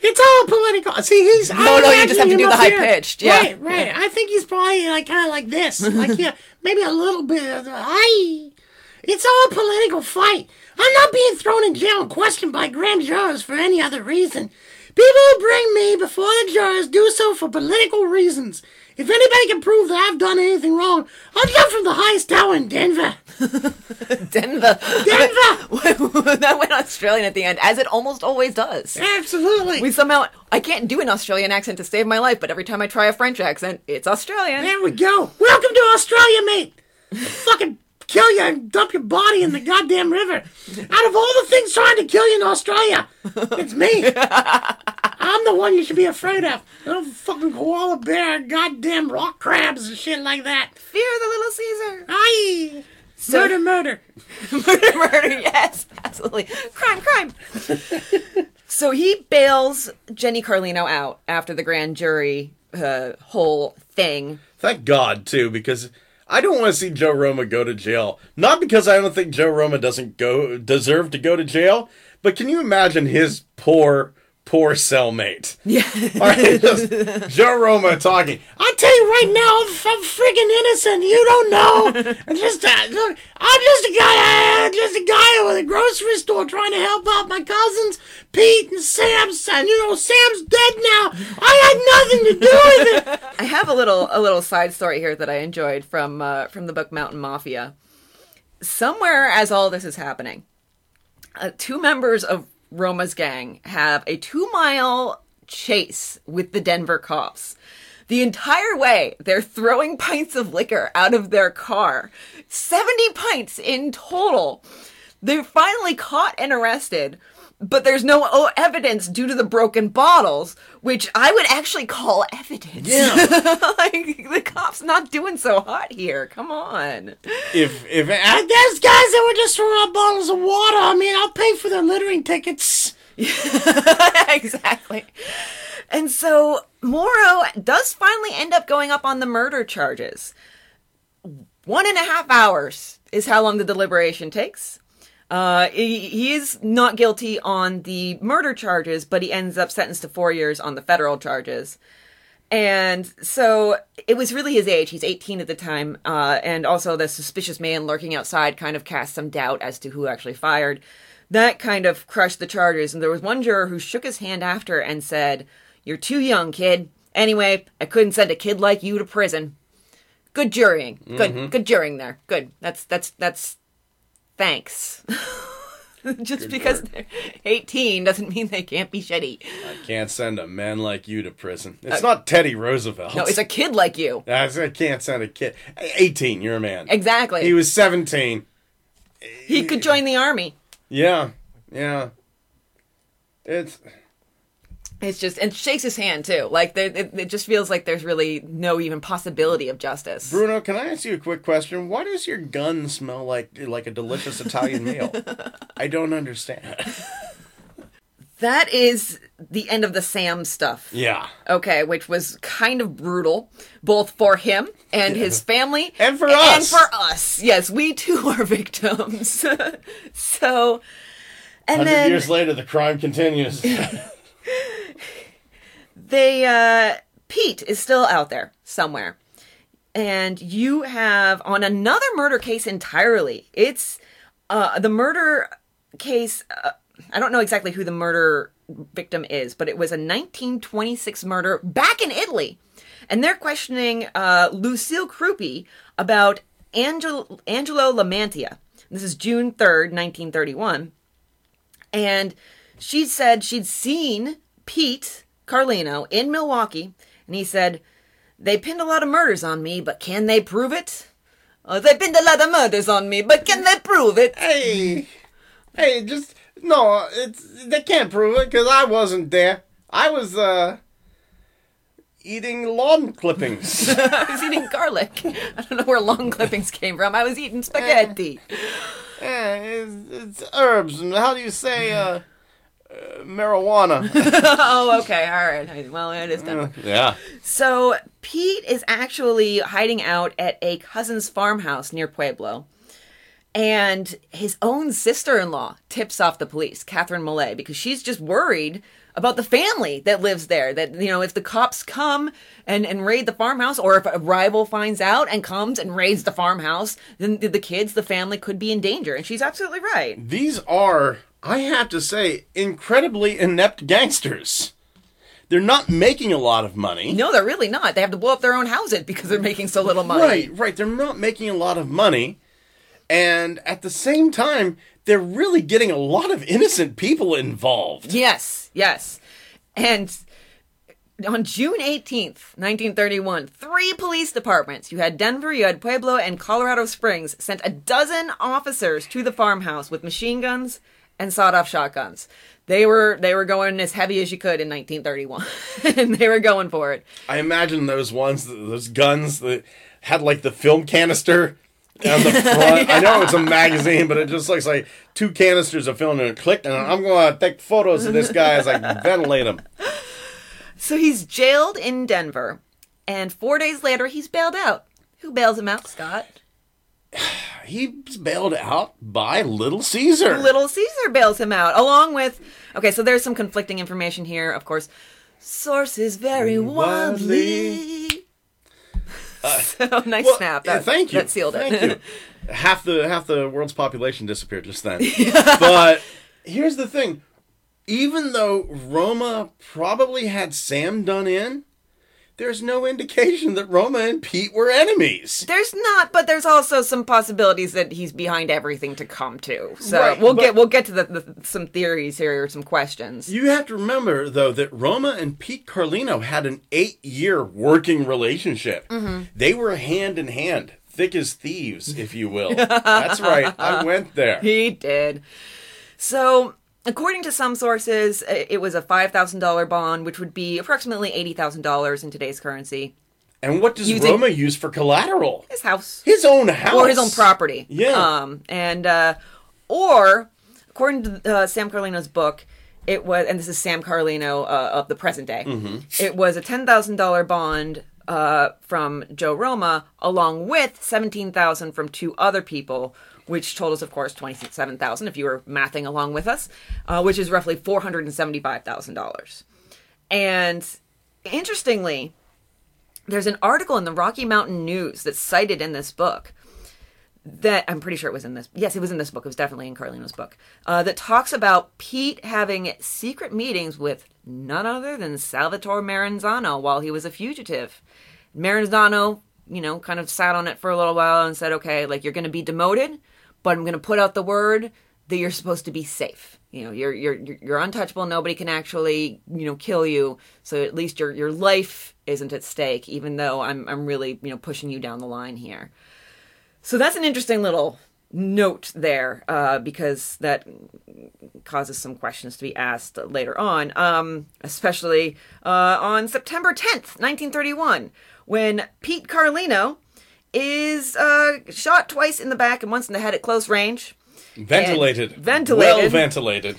It's all political. See, he's. No, no, you just have to do the high-pitched, yeah. Right, right. I think he's probably like kind of like this, like yeah, maybe a little bit of hi. It's all a political fight. I'm not being thrown in jail and questioned by grand jurors for any other reason. People who bring me before the jurors do so for political reasons. If anybody can prove that I've done anything wrong, I'll jump from the highest tower in Denver. Denver. Denver! that went Australian at the end, as it almost always does. Absolutely. We somehow I can't do an Australian accent to save my life, but every time I try a French accent, it's Australian. There we go. Welcome to Australia, mate. Fucking kill you and dump your body in the goddamn river. Out of all the things trying to kill you in Australia, it's me. I'm the one you should be afraid of. Little fucking koala bear, goddamn rock crabs and shit like that. Fear the Little Caesar. Aye. murder, murder. murder, murder, yes, absolutely. Crime, crime. so he bails Jenny Carlino out after the grand jury uh, whole thing. Thank God, too, because I don't want to see Joe Roma go to jail. Not because I don't think Joe Roma doesn't go deserve to go to jail, but can you imagine his poor, poor cellmate? Yeah. All right, just Joe Roma talking. I tell you right now, I'm, I'm freaking innocent. You don't know. I'm just, uh, I'm just a guy, uh, just a guy with a grocery store trying to help out my cousins, Pete and Sam's son. You know, Sam's dead now. I had nothing to do with it. I have a little a little side story here that I enjoyed from uh, from the book Mountain Mafia. Somewhere as all this is happening, uh, two members of Roma's gang have a two mile chase with the Denver cops. The entire way, they're throwing pints of liquor out of their car. 70 pints in total. They're finally caught and arrested, but there's no oh, evidence due to the broken bottles, which I would actually call evidence. Yeah. like, the cops not doing so hot here. Come on. If if there's guys that were just throwing out bottles of water. I mean, I'll pay for their littering tickets. exactly. And so Morrow does finally end up going up on the murder charges. One and a half hours is how long the deliberation takes. Uh, he, he is not guilty on the murder charges, but he ends up sentenced to four years on the federal charges. And so it was really his age. He's 18 at the time. Uh, and also the suspicious man lurking outside kind of cast some doubt as to who actually fired. that kind of crushed the charges. And there was one juror who shook his hand after and said, You're too young, kid. Anyway, I couldn't send a kid like you to prison. Good jurying. Good good jurying there. Good. That's that's that's thanks. Just because work. they're 18 doesn't mean they can't be shitty. I can't send a man like you to prison. It's not Teddy Roosevelt. Uh, No, it's a kid like you. I I can't send a kid. 18, you're a man. Exactly. He was 17. he could join the army. Yeah, yeah. It's It's just and shakes his hand too. Like there, it, it just feels like there's really no even possibility of justice. Bruno. Can I ask you a quick question? Why does your gun smell like like a delicious Italian meal? I don't understand. That is the end of the Sam stuff. Yeah, Okay, which was kind of brutal, both for him and his family, And for and us. And for us. Yes, we too are victims. so, and then years later, the crime continues. They uh Pete is still out there somewhere. And you have on another murder case entirely. It's uh the murder case uh, I don't know exactly who the murder victim is, but it was a 1926 murder back in Italy. And they're questioning uh, Lucille Krupi about Angel- Angelo Lamantia. This is June 3rd, 1931. And she said she'd seen Pete Carlino in Milwaukee, and he said, They pinned a lot of murders on me, but can they prove it? "Oh, they pinned a lot of murders on me, but can they prove it? hey, hey, just no. It's they can't prove it because I wasn't there. I was uh eating lawn clippings. I was eating garlic. I don't know where lawn clippings came from. I was eating spaghetti. Yeah, it's, it's herbs. How do you say uh, uh marijuana? oh, okay. All right. Well, it is done. yeah. So Pete is actually hiding out at a cousin's farmhouse near Pueblo. And his own sister in law tips off the police, Catherine Millay, because she's just worried about the family that lives there. That, you know, if the cops come and, and raid the farmhouse, or if a rival finds out and comes and raids the farmhouse, then the the kids, the family could be in danger. And she's absolutely right. These are, I have to say, incredibly inept gangsters. They're not making a lot of money. No, they're really not. They have to blow up their own houses because they're making so little money. Right, right. They're not making a lot of money. And at the same time, they're really getting a lot of innocent people involved. Yes, yes. And on June 18th, 1931, three police departments, you had Denver, you had Pueblo, and Colorado Springs, sent a dozen officers to the farmhouse with machine guns and sawed-off shotguns. They were they were going as heavy as you could in 1931, and they were going for it. I imagine those ones, those guns that had like the film canister on the front. I know it's a magazine, but it just looks like two canisters of film and a click, And I'm going to take photos of this guy as I ventilate him. So he's jailed in Denver, and four days later he's bailed out. Who bails him out, Scott? He's bailed out by Little Caesar. Little Caesar bails him out, along with. Okay, so there's some conflicting information here, of course. Sources vary wildly. so nice Well, snap. That, thank you. That sealed Thank it. you. half the half the world's population disappeared just then. but here's the thing: even though Roma probably had Sam done in, there's no indication that Roma and Pete were enemies. there's not, but there's also some possibilities that he's behind everything to come to. So Right, we'll get we'll get to the, the, some theories here or some questions. You have to remember, though, that Roma and Pete Carlino had an eight year working relationship. Mm-hmm. They were hand in hand, thick as thieves, if you will. That's right. I went there. He did. So, according to some sources, it was a $5,000 bond, which would be approximately $80,000 in today's currency. And what does Using- Roma use for collateral? His house. His own house. Or his own property. Yeah. Um, and, uh, or, according to uh, Sam Carlino's book, it was, and this is Sam Carlino uh, of the present day, it was a $10,000 bond uh, from Joe Roma, along with 17000 from two other people, which totals, of course, 27000 if you were mathing along with us, uh, which is roughly $475,000. And interestingly, there's an article in the Rocky Mountain News that's cited in this book that I'm pretty sure it was in this. Yes, it was in this book. It was definitely in Carlino's book. Uh, that talks about Pete having secret meetings with none other than Salvatore Maranzano while he was a fugitive. Maranzano, you know, kind of sat on it for a little while and said, "Okay, like you're going to be demoted, but I'm going to put out the word that you're supposed to be safe. You know, you're you're you're untouchable. Nobody can actually, you know, kill you. So at least your your life isn't at stake, even though I'm I'm really, you know, pushing you down the line here." So that's an interesting little note there uh, because that causes some questions to be asked later on, um, especially uh, on September 10th, 1931, when Pete Carlino is uh, shot twice in the back and once in the head at close range, Ventilated. ventilated. Well ventilated.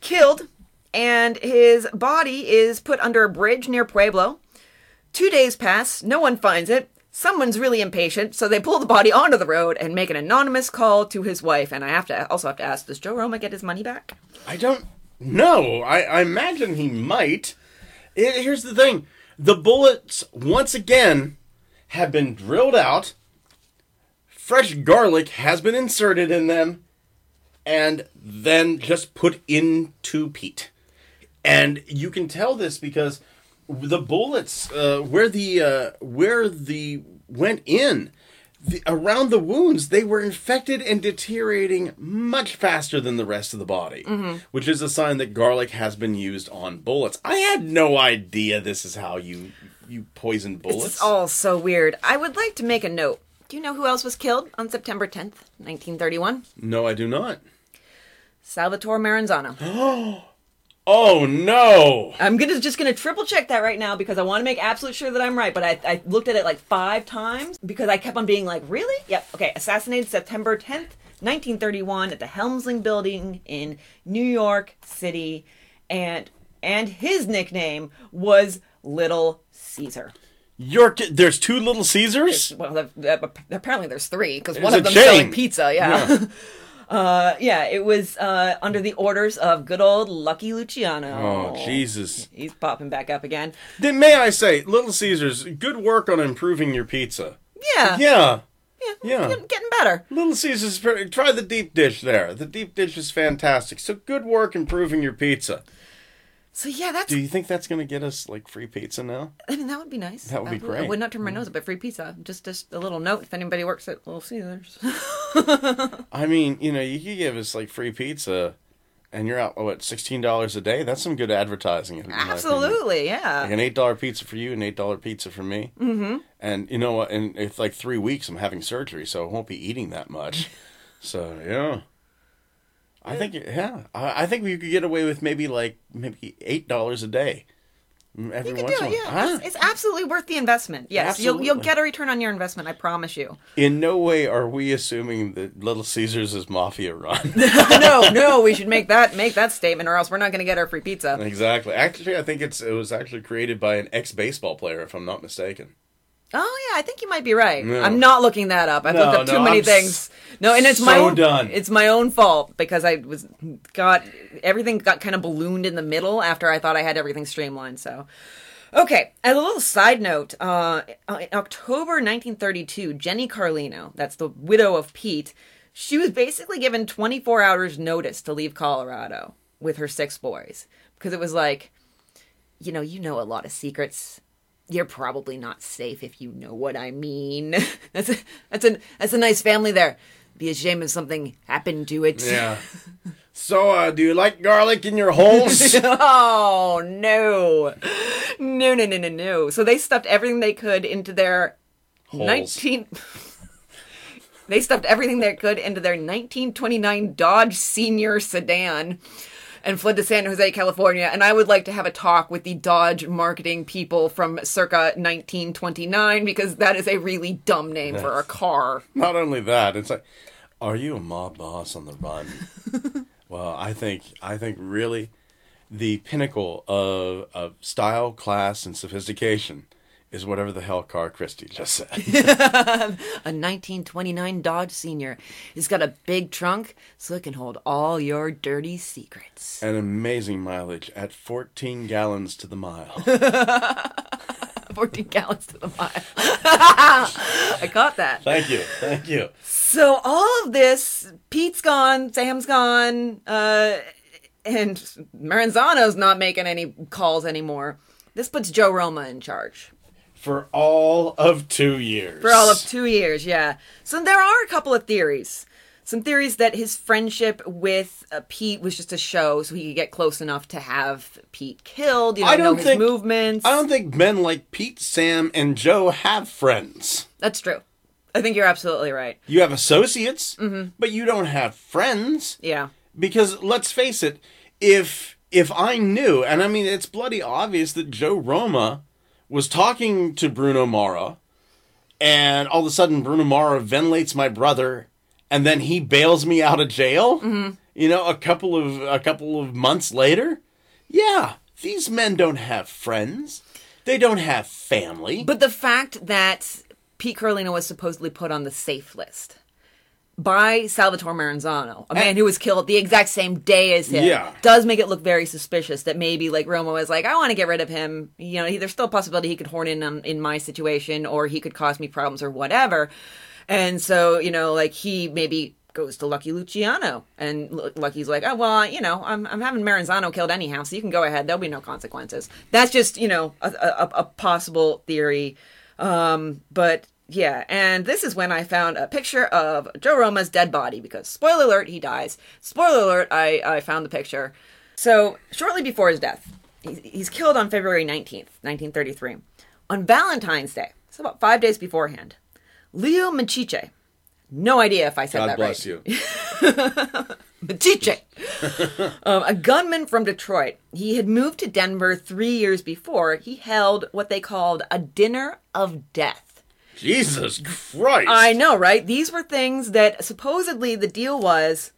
killed, and his body is put under a bridge near Pueblo. Two days pass, no one finds it. Someone's really impatient, so they pull the body onto the road and make an anonymous call to his wife. And I have to also have to ask: Does Joe Roma get his money back? I don't know. I, I imagine he might. Here's the thing the bullets, once again, have been drilled out. Fresh garlic has been inserted in them and then just put into Pete. And you can tell this because the bullets, uh, where the uh, where the went in, the, around the wounds, they were infected and deteriorating much faster than the rest of the body, which is a sign that garlic has been used on bullets. I had no idea this is how you you poison bullets. It's all so weird. I would like to make a note. Do you know who else was killed on September 10th, 1931? no, I do not. Salvatore Maranzano. Oh no! I'm gonna just gonna triple check that right now because I want to make absolute sure that I'm right. But I, I looked at it like five times because I kept on being like, really? Yep. Okay. Assassinated September 10th, 1931, at the Helmsley Building in New York City, and and his nickname was Little Caesar. You're ki- there's two little Caesars. Well, the, the, apparently there's three because There's one a of them chain. selling pizza. Yeah. uh, yeah. It was uh, under the orders of good old Lucky Luciano. Oh Jesus! He's popping back up again. Then may I say, Little Caesars, good work on improving your pizza. Yeah. Yeah, Yeah, Yeah. Getting, getting better. Little Caesars. Try the deep dish there. The deep dish is fantastic. So good work improving your pizza. So yeah, that's. Do you think that's going to get us like free pizza now? I mean, that would be nice. That would be great. I would not turn my nose up at free pizza. Just, just a little note if anybody works at Little Caesars. I mean, you know, you could give us like free pizza, and you're out what sixteen dollars a day. That's some good advertising. in my opinion. Absolutely, yeah. Like an eight dollar pizza for you, an eight dollar pizza for me. Mm-hmm. And you know what? In it's like three weeks, I'm having surgery, so I won't be eating that much. so yeah, I think yeah, I, I think we could get away with maybe like maybe eight dollars a day. Every You can once do it, yeah. while. It's, it's absolutely worth the investment. Yes, you'll you'll get a return on your investment. I promise you. In no way are we assuming that Little Caesars is mafia run. no, no, we should make that make that statement, or else we're not going to get our free pizza. exactly. Actually, I think it's it was actually created by an ex baseball player, if I'm not mistaken. Oh yeah, I think you might be right. No. I'm not looking that up. I've No, looked up too no, many I'm things. No, and it's my own. done. It's my own fault because I was got everything got kind of ballooned in the middle after I thought I had everything streamlined. So, okay. As a little side note, uh, in October 1932, Jenny Carlino, that's the widow of Pete, she was basically given 24 hours notice to leave Colorado with her six boys because it was like you know, you know a lot of secrets. You're probably not safe if you know what I mean. that's a that's a that's a nice family there. Be a shame if something happened to it. Yeah. so, uh, do you like garlic in your holes? oh no, no, no, no, no, no. So they stuffed everything they could into their Holes. nineteen. they stuffed everything they could into their 1929 Dodge Senior sedan. And fled to San Jose, California. And I would like to have a talk with the Dodge marketing people from circa 1929 because that is a really dumb name for a car. Not only that, it's like, are you a mob boss on the run? well, I think I think really the pinnacle of of style, class, and sophistication is whatever the hell Car Christie just said. A 1929 Dodge Senior. It's got a big trunk so it can hold all your dirty secrets. An amazing mileage at 14 gallons to the mile. 14 gallons to the mile. I caught that. Thank you. Thank you. So all of this, Pete's gone, Sam's gone, uh, and Maranzano's not making any calls anymore. This puts Joe Roma in charge For all of two years. for all of two years. Yeah. So there are a couple of theories. Some theories that his friendship with uh, Pete was just a show, so he could get close enough to have Pete killed. You know, I don't know his think- movements. I don't think men like Pete, Sam, and Joe have friends. That's true. I think you're absolutely right. You have associates, Mm-hmm. but you don't have friends. Yeah. Because let's face it, if if I knew, and I mean it's bloody obvious that Joe Roma was talking to Bruno Mara, and all of a sudden Bruno Mara ventilates my brother, and then he bails me out of jail. Mm-hmm. You know, a couple of a couple of months later. Yeah, these men don't have friends. They don't have family. But the fact that Pete Carlino was supposedly put on the safe list by Salvatore Maranzano, a man who was killed the exact same day as him, Yeah. does make it look very suspicious that maybe like Roma is like, I want to get rid of him. You know, he, there's still a possibility he could horn in on, in my situation or he could cause me problems or whatever. And so, you know, like he maybe goes to Lucky Luciano and Lucky's like, oh, well, you know, I'm, I'm having Maranzano killed anyhow, so you can go ahead. There'll be no consequences. That's just, you know, a, a, a possible theory. Um, but yeah, and this is when I found a picture of Joe Roma's dead body because spoiler alert, he dies. Spoiler alert, I, I found the picture. So shortly before his death, he, he's killed on February 19th, 1933. On Valentine's Day, so about five days beforehand, Leo Machiche, no idea if I said God that bless right. you. Machiche, um, a gunman from Detroit. He had moved to Denver three years before. He held what they called a dinner of death. Jesus Christ! I know, right? These were things that supposedly the deal was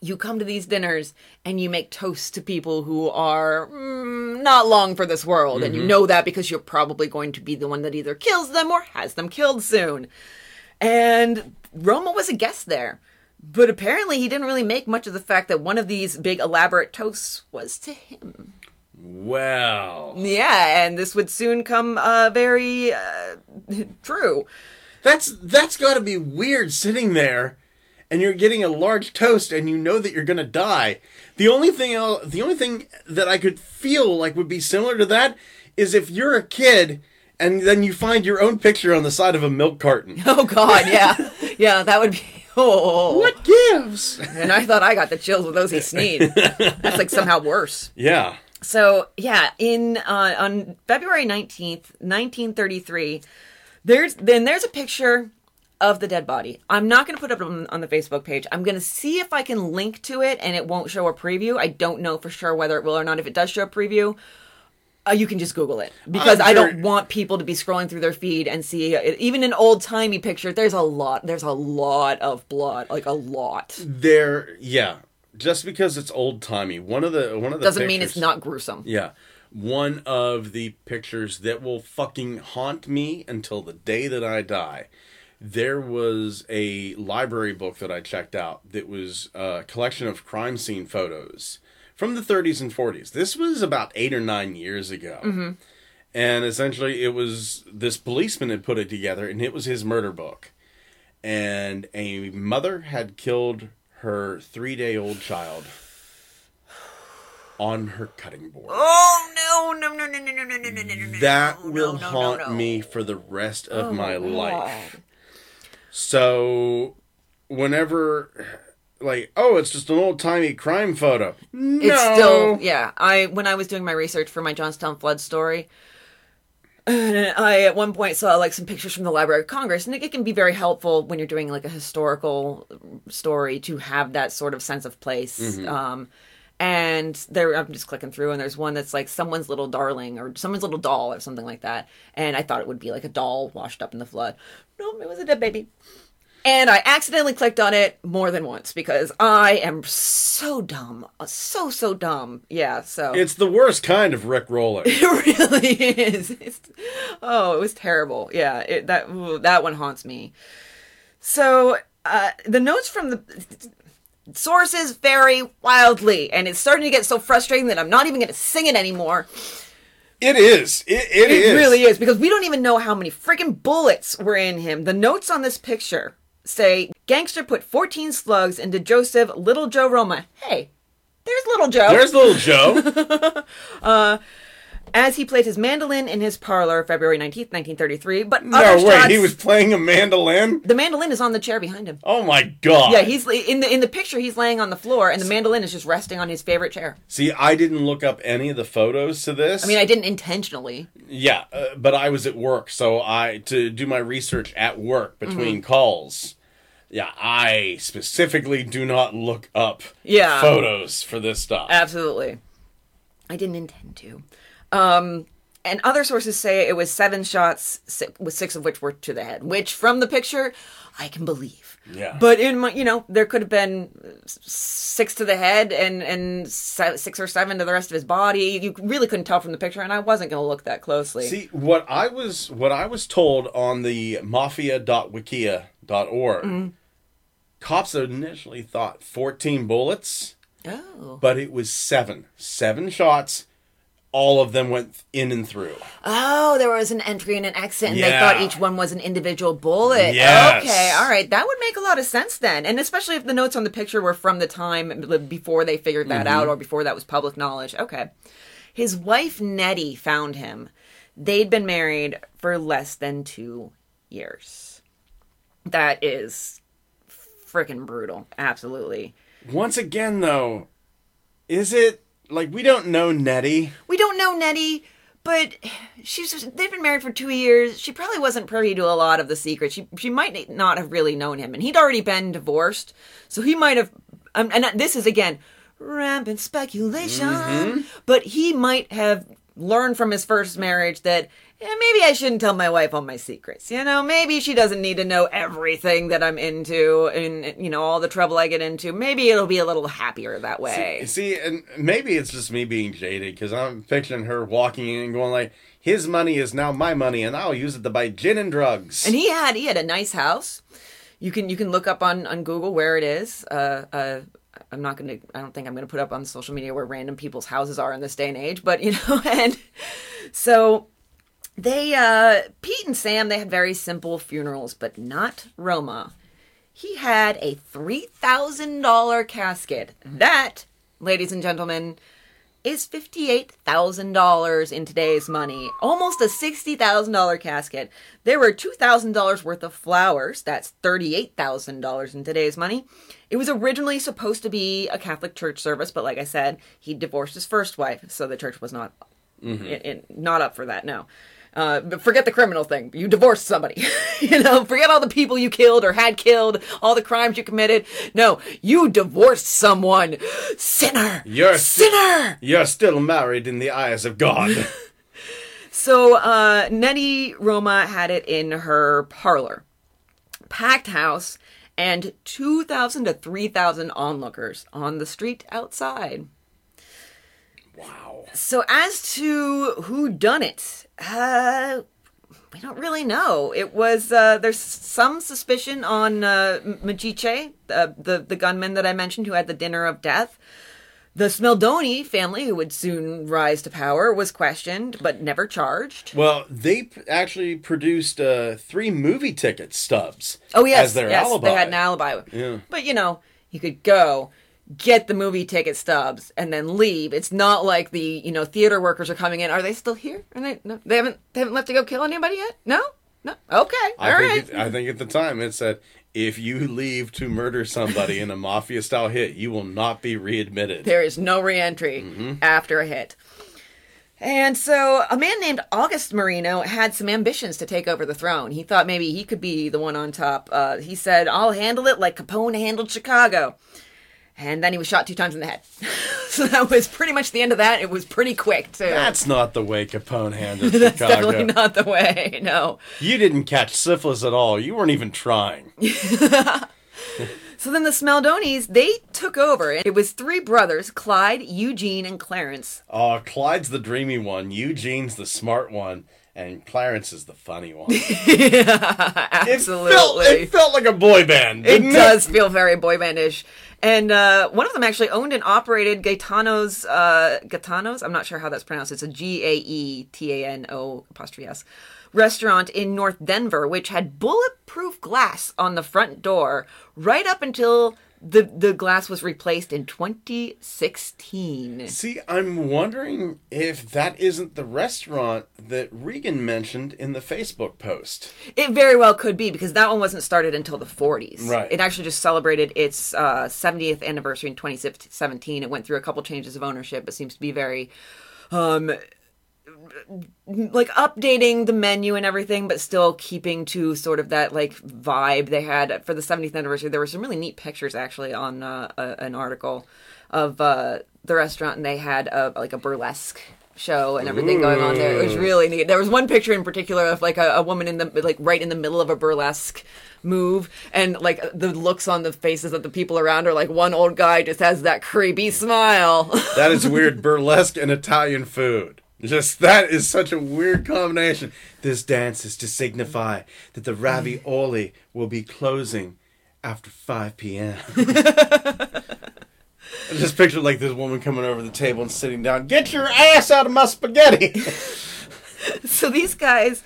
you come to these dinners and you make toasts to people who are mm, not long for this world. And you know that because you're probably going to be the one that either kills them or has them killed soon. And Roma was a guest there. But apparently, he didn't really make much of the fact that one of these big elaborate toasts was to him. Well, Yeah, and this would soon come uh, very uh, true. that's that's got to be weird sitting there, and you're getting a large toast, and you know that you're gonna die. The only thing el the only thing that I could feel like would be similar to that is if you're a kid. And then you find your own picture on the side of a milk carton. Oh God, yeah, yeah, that would be. Oh, What gives? And I thought I got the chills with those he sneezed. That's like somehow worse. Yeah. So yeah, in uh, on February nineteenth, nineteen thirty three, there's then there's a picture of the dead body. I'm not going to put it on, on the Facebook page. I'm going to see if I can link to it, and it won't show a preview. I don't know for sure whether it will or not. If it does show a preview, uh, you can just Google it because I'm I don't want people to be scrolling through their feed and see uh, even an old timey picture. There's a lot. There's a lot of blood, like a lot. There, yeah. Just because it's old timey, one of the one of the Doesn't mean it's not gruesome. Yeah. One of the pictures that will fucking haunt me until the day that I die. There was a library book that I checked out that was uh, a collection of crime scene photos from the 30s and 40s. This was about eight or nine years ago. Mm-hmm. And essentially, it was this policeman had put it together, and it was his murder book. And a mother had killed her three day old child on her cutting board. Oh no no no no no no no no no no no! That no, will no, no, haunt no. Oh, me for the rest of my God. life. So, whenever, like, oh, it's just an old timey crime photo. No. It's still yeah. I when I was doing my research for my Johnstown flood story, I at one point saw like some pictures from the Library of Congress, and it, it can be very helpful when you're doing like a historical story to have that sort of sense of place. Mm-hmm. Um, and there, I'm just clicking through, and there's one that's like someone's little darling or someone's little doll or something like that. And I thought it would be like a doll washed up in the flood. No, it was a dead baby. And I accidentally clicked on it more than once because I am so dumb. So, so dumb. Yeah, so. It's the worst kind of Rick Roller. It really is. It's, oh, it was terrible. Yeah, it, that ooh, that one haunts me. So uh, the notes from the sources vary wildly, and it's starting to get so frustrating that I'm not even going to sing it anymore. It is. It, it It is. really is because we don't even know how many freaking bullets were in him. The notes on this picture say gangster put 14 slugs into Joseph Little Joe Roma. Hey, there's Little Joe. There's little Joe. Uh, As he played his mandolin in his parlor February 19th, 1933. But no way. shots, He was playing a mandolin. the mandolin is on the chair behind him. Oh my god. Yeah, he's in the in the picture. He's laying on the floor, and the mandolin is just resting on his favorite chair. See, I didn't look up any of the photos to this. I mean, I didn't intentionally. Yeah, uh, but I was at work, so I to do my research at work between Mm-hmm. calls. Yeah, I specifically do not look up Yeah. photos for this stuff. Absolutely. I didn't intend to. Um, and other sources say it was seven shots, si- with six of which were to the head, which from the picture, I can believe. Yeah. But in my, you know, there could have been six to the head and and six or seven to the rest of his body. You really couldn't tell from the picture, and I wasn't going to look that closely. See, what I was what I was told on the mafia.wikia.org, Mm-hmm. cops initially thought 14 bullets, oh, but it was 7. 7 shots. All of them went in and through. oh, there was an entry and an exit, and they thought each one was an individual bullet. Yes. Okay, all right, that would make a lot of sense then, and especially if the notes on the picture were from the time before they figured that mm-hmm. out or before that was public knowledge. Okay, his wife Nettie found him. They'd been married for less than two years. That is freaking brutal. Absolutely. Once again though, is it like we don't know Nettie? We don't know Nettie, but she's they've been married for two years. She probably wasn't privy to a lot of the secrets. She she might not have really known him, and he'd already been divorced, so he might have. Um, and this is again rampant speculation, but he might have learned from his first marriage that. Yeah, maybe I shouldn't tell my wife all my secrets. You know, maybe she doesn't need to know everything that I'm into and, you know, all the trouble I get into. Maybe it'll be a little happier that way. See, and maybe it's just me being jaded because I'm picturing her walking in and going like, "His money is now my money, and I'll use it to buy gin and drugs." And he had he had a nice house. You can you can look up on on Google where it is. Uh, uh, I'm not gonna. I don't think I'm gonna put up on social media where random people's houses are in this day and age. But you know, and so they uh, Pete and Sam they had very simple funerals, but not Roma. He had a three thousand dollar casket. That, ladies and gentlemen, is $58,000 in today's money. Almost a $60,000 casket. There were $2,000 worth of flowers. That's $38,000 in today's money. It was originally supposed to be a Catholic church service, but like I said, he divorced his first wife, so the church was not in, in- not up for that. No. Uh, forget the criminal thing. You divorced somebody. you know, forget all the people you killed or had killed, all the crimes you committed. No, you divorced someone. Sinner. You're- sinner. You're still married in the eyes of God. So uh, Nettie Roma had it in her parlor, packed house, and two thousand to three thousand onlookers on the street outside. wow. So as to who done it, uh, we don't really know. It was uh, there's some suspicion on uh, Majice, the, the the gunman that I mentioned who had the dinner of death. The Smaldone family, who would soon rise to power, was questioned but never charged. Well, they p- actually produced uh, three movie ticket stubs. Oh yes, as their yes, alibi. they had an alibi. Yeah. But you know, you could go get the movie ticket stubs and then leave. It's not like the you know theater workers are coming in. Are they still here? Are they? No, they haven't. They haven't left to go kill anybody yet. No. No. Okay. I All think right. it, I think at the time it said, "If you leave to murder somebody in a mafia style hit, you will not be readmitted." There is no reentry Mm-hmm. after a hit. And so a man named August Marino had some ambitions to take over the throne. He thought maybe he could be the one on top. Uh, he said, I'll handle it like Capone handled Chicago. And then he was shot two times in the head. so that was pretty much the end of that. It was pretty quick, too. That's not the way Capone handled That's Chicago. definitely not the way, no. You didn't catch syphilis at all. You weren't even trying. So then the Smaldones, they took over. It was three brothers, Clyde, Eugene, and Clarence. Oh, Clyde's the dreamy one. Eugene's the smart one. And Clarence is the funny one. Absolutely. It felt, it felt like a boy band. It does feel very boy bandish. And uh, one of them actually owned and operated Gaetano's, uh, Gaetano's? I'm not sure how that's pronounced. It's a G A E T A N O apostrophe S restaurant in North Denver, which had bulletproof glass on the front door right up until the, the glass was replaced in 2016. See, I'm wondering if that isn't the restaurant that Regan mentioned in the Facebook post. It very well could be because that one wasn't started until the 40s. Right. It actually just celebrated its uh, 70th anniversary in 2017. It went through a couple changes of ownership, It seems to be very, um, like updating the menu and everything, but still keeping to sort of that like vibe they had for the 70th anniversary. There were some really neat pictures actually on uh, a, an article of uh, the restaurant, and they had a, like a burlesque show and everything going on there. It was really neat. There was one picture in particular of like a, a woman in the like right in the middle of a burlesque move and like the looks on the faces of the people around her like one old guy just has that creepy smile That is weird. Burlesque and Italian food. Just that is such a weird combination. This dance is to signify that the ravioli will be closing after 5 p.m. I just picture like this woman coming over the table and sitting down. Get your ass out of my spaghetti. so these guys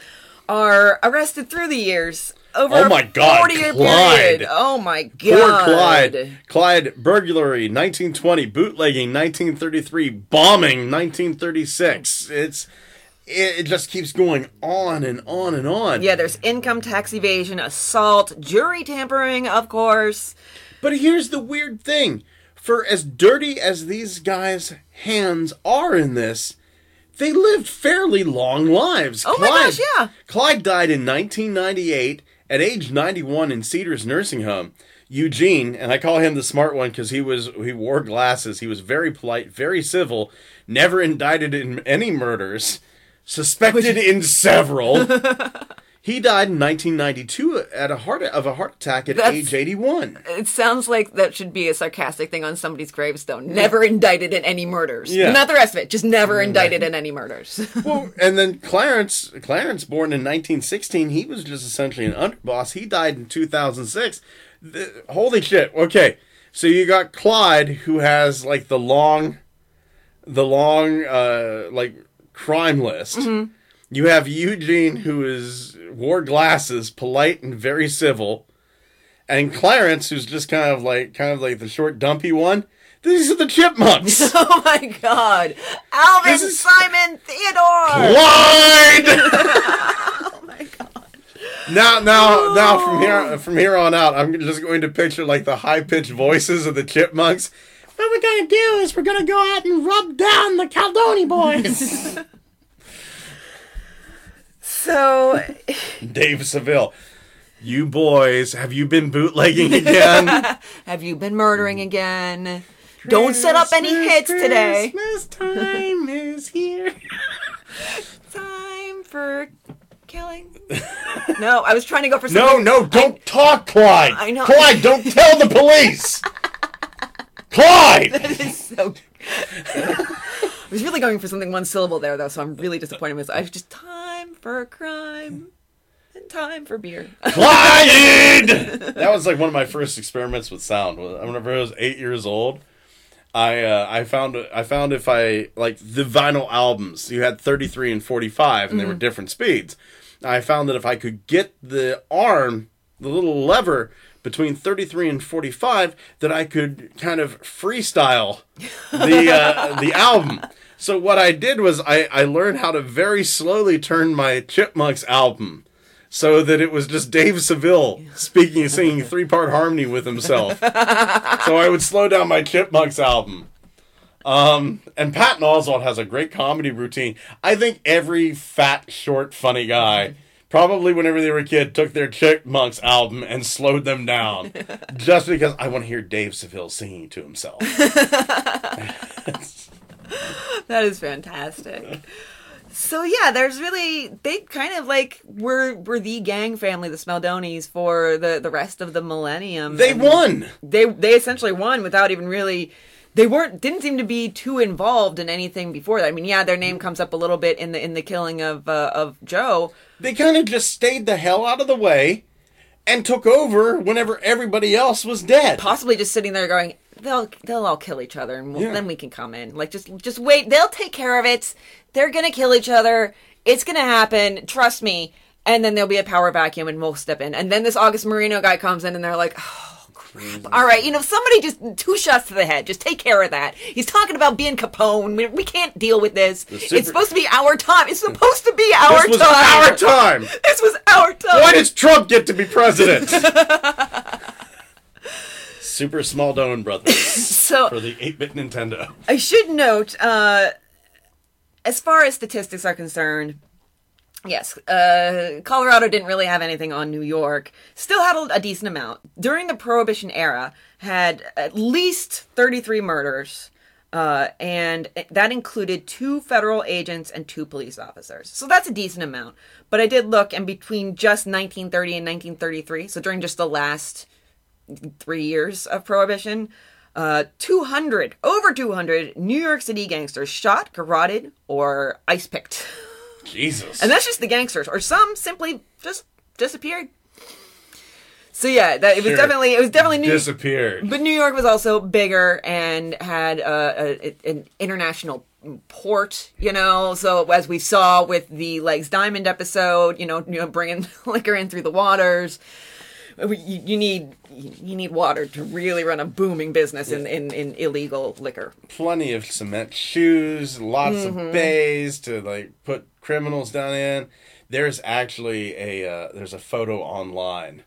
are arrested through the years over Oh my God, a 40 year Clyde. period. Oh my god. Poor. Clyde. Clyde burglary 1920, bootlegging 1933, bombing 1936. It's it, it just keeps going on and on and on. Yeah, there's income tax evasion, assault, jury tampering, of course. But here's the weird thing. For as dirty as these guys' hands are in this, they lived fairly long lives. Oh my gosh, yeah. Clyde died in 1998 at age 91 in Cedars Nursing Home. Eugene, and I call him the smart one because he was he wore glasses. He was very polite, very civil, never indicted in any murders, suspected in several. he died in 1992 at a heart of a heart attack at That's- age 81. It sounds like that should be a sarcastic thing on somebody's gravestone. Never indicted in any murders. Yeah. Not the rest of it, just never indicted in any murders. well, and then Clarence, Clarence, born in 1916, he was just essentially an underboss. He died in 2006. The- holy shit! Okay, so you got Clyde, who has like the long, the long, uh, like crime list. You have Eugene, who is wore glasses, polite and very civil, and Clarence, who's just kind of like, kind of like the short, dumpy one. These are the chipmunks. oh my god. Alvin, Simon, Theodore! Clyde. Oh my god. Now, now, now, from here, from here on out, I'm just going to picture like the high pitched voices of the chipmunks. What we're gonna do is we're gonna go out and rub down the Caldoni boys. So, Dave Seville, you boys, have you been bootlegging again? have you been murdering again? Don't set up any hits today. Christmas time is here. Time for killing. No, I was trying to go for No, something. no, don't talk, Clyde. I know. Clyde, don't tell the police. Clyde. It's so. I was really going for something one syllable there, though, so I'm really disappointed in myself. I was just time for a crime and time for beer. Clyde! that was like one of my first experiments with sound. Whenever I was eight years old, I uh, I found I found if I like the vinyl albums, you had 33 and 45, and they were different speeds. I found that if I could get the arm, the little lever between 33 and 45, that I could kind of freestyle the uh, the album. So what I did was I, I learned how to very slowly turn my Chipmunks album so that it was just Dave Seville speaking, and singing three part harmony with himself. so I would slow down my Chipmunks album. Um, and Patton Oswalt has a great comedy routine. I think every fat, short, funny guy, probably whenever they were a kid, took their Chipmunks album and slowed them down, just because I want to hear Dave Seville singing to himself. That is fantastic. So yeah, there's really they kind of like were were the gang family, the Smaldones, for the the rest of the millennium. They And won. They they essentially won without even really they weren't didn't seem to be too involved in anything before that. I mean, yeah, their name comes up a little bit in the in the killing of uh, of Joe. They kind of just stayed the hell out of the way and took over whenever everybody else was dead. Possibly just sitting there going, they'll they'll all kill each other, and we'll, Yeah. then we can come in. Like just just wait. They'll take care of it. They're gonna kill each other. It's gonna happen. Trust me. And then there'll be a power vacuum, and we'll step in. And then this August Marino guy comes in, and they're like. Oh, crap. All right, you know, somebody just two shots to the head. Just take care of that. He's talking about being Capone. We, we can't deal with this. super- It's supposed to be our time. It's supposed to be our This was time. our time. This was our time. Why does Trump get to be president? Super Smaldone Brothers so for the 8 bit Nintendo. I should note, uh, as far as statistics are concerned, yes, uh, Colorado didn't really have anything on New York. Still had a, a decent amount during the Prohibition era. Had at least thirty-three murders. Uh, and that included two federal agents and two police officers. So that's a decent amount. But I did look, and between just 1930 and 1933, so during just the last three years of prohibition uh 200 over 200 new york city gangsters shot garroted or ice picked Jesus. and that's just the gangsters or some simply just disappeared so yeah that it was Sure. definitely it was definitely new disappeared. but new york was also bigger and had uh, a, an international port you know so as we saw with the legs diamond episode you know you know bringing liquor in through the waters you, you need you need water to really run a booming business in, in, in illegal liquor. Plenty of cement shoes, lots Mm-hmm. of bays to like put criminals down in. There's actually a uh, there's a photo online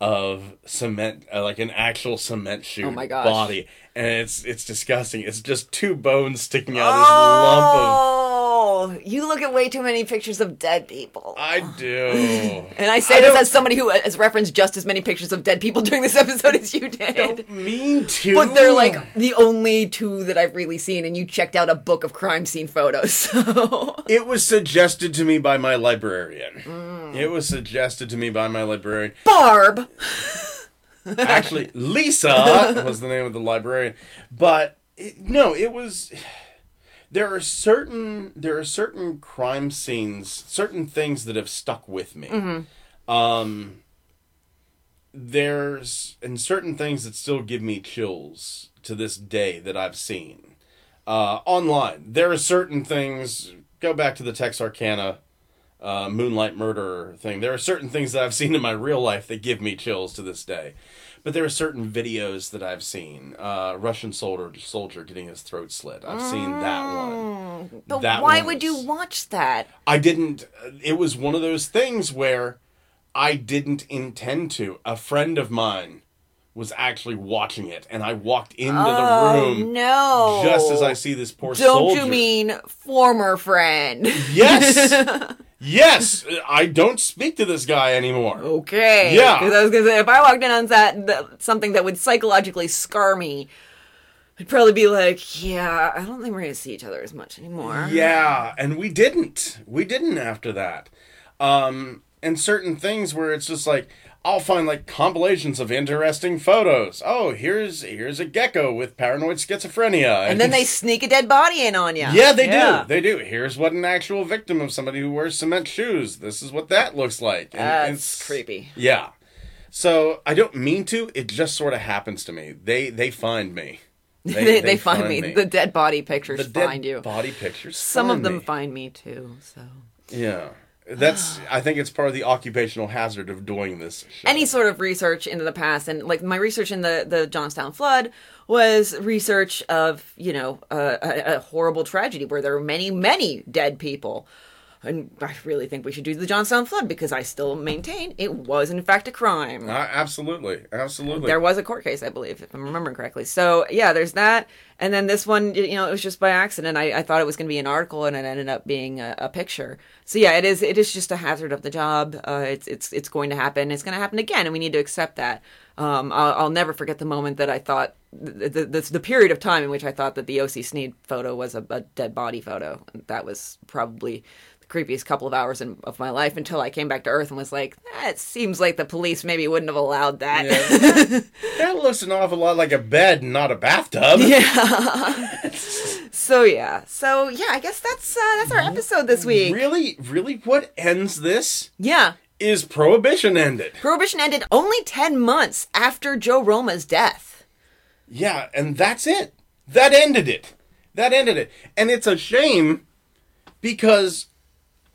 of cement, uh, like an actual cement shoe Oh my gosh. body, and it's it's disgusting. It's just two bones sticking out of this lump of. Oh, you look at way too many pictures of dead people. I do. and I say I this as somebody who has referenced just as many pictures of dead people during this episode as you did. mean to. But they're like the only two that I've really seen, and you checked out a book of crime scene photos. So It was suggested to me by my librarian. Mm. It was suggested to me by my librarian. Barb, Actually, Lisa was the name of the librarian. But it, no, it was. There are certain there are certain crime scenes, certain things that have stuck with me. Um, there's and certain things that still give me chills to this day that I've seen uh, online. There are certain things. Go back to the Texarkana uh, Moonlight Murder thing. There are certain things that I've seen in my real life that give me chills to this day. But there are certain videos that I've seen. Uh, Russian soldier soldier getting his throat slit. I've seen that one. but That why one would you watch that? I didn't. It was one of those things where I didn't intend to. A friend of mine was actually watching it, and I walked into the Oh room no! just as I see this poor Don't soldier. you mean former friend? Yes, yes. I don't speak to this guy anymore. Okay. Yeah. Because I was gonna say, if I walked in on that, that something that would psychologically scar me, I'd probably be like, "Yeah, I don't think we're gonna see each other as much anymore." Yeah, and we didn't. We didn't after that. Um, and certain things where it's just like I'll find like compilations of interesting photos. Oh, here's here's a gecko with paranoid schizophrenia, And then they sneak a dead body in on you. Yeah, they do. They do. Here's what an actual victim of somebody who wears cement shoes. This is what that looks like. And That's it's- creepy. Yeah. So I don't mean to. It just sort of happens to me. They they find me. They, they, find, me. The dead body pictures The dead find you. body pictures. Some of them me. find me too. So Yeah. That's. I think it's part of the occupational hazard of doing this. Show. any sort of research into the past and like my research in the the Johnstown flood was research of you know a, a, a horrible tragedy where there were many many dead people and I really think we should do the Johnstown flood because I still maintain it was in fact a crime. Uh, absolutely, absolutely. There was a court case, I believe, if I'm remembering correctly. So yeah, there's that, and then this one, you know, it was just by accident. I, I thought it was going to be an article, and it ended up being a, a picture. So yeah, it is. It is just a hazard of the job. Uh, it's it's it's going to happen. It's going to happen again, and we need to accept that. Um, I'll, I'll never forget the moment that I thought the, the, the, period of time in which I thought that the OC Sneed photo was a, a dead body photo. That was probably creepiest couple of hours in, of my life until I came back to Earth and was like, that seems like the police maybe wouldn't have allowed that. Yeah. that looks an awful lot like a bed, not a bathtub. Yeah. so yeah, so yeah, I guess that's uh, that's our episode this week. Really, really, what ends this Yeah. is prohibition ended. Prohibition ended only 10 months after Joe Roma's death. Yeah, and that's it. That ended it. That ended it. And it's a shame because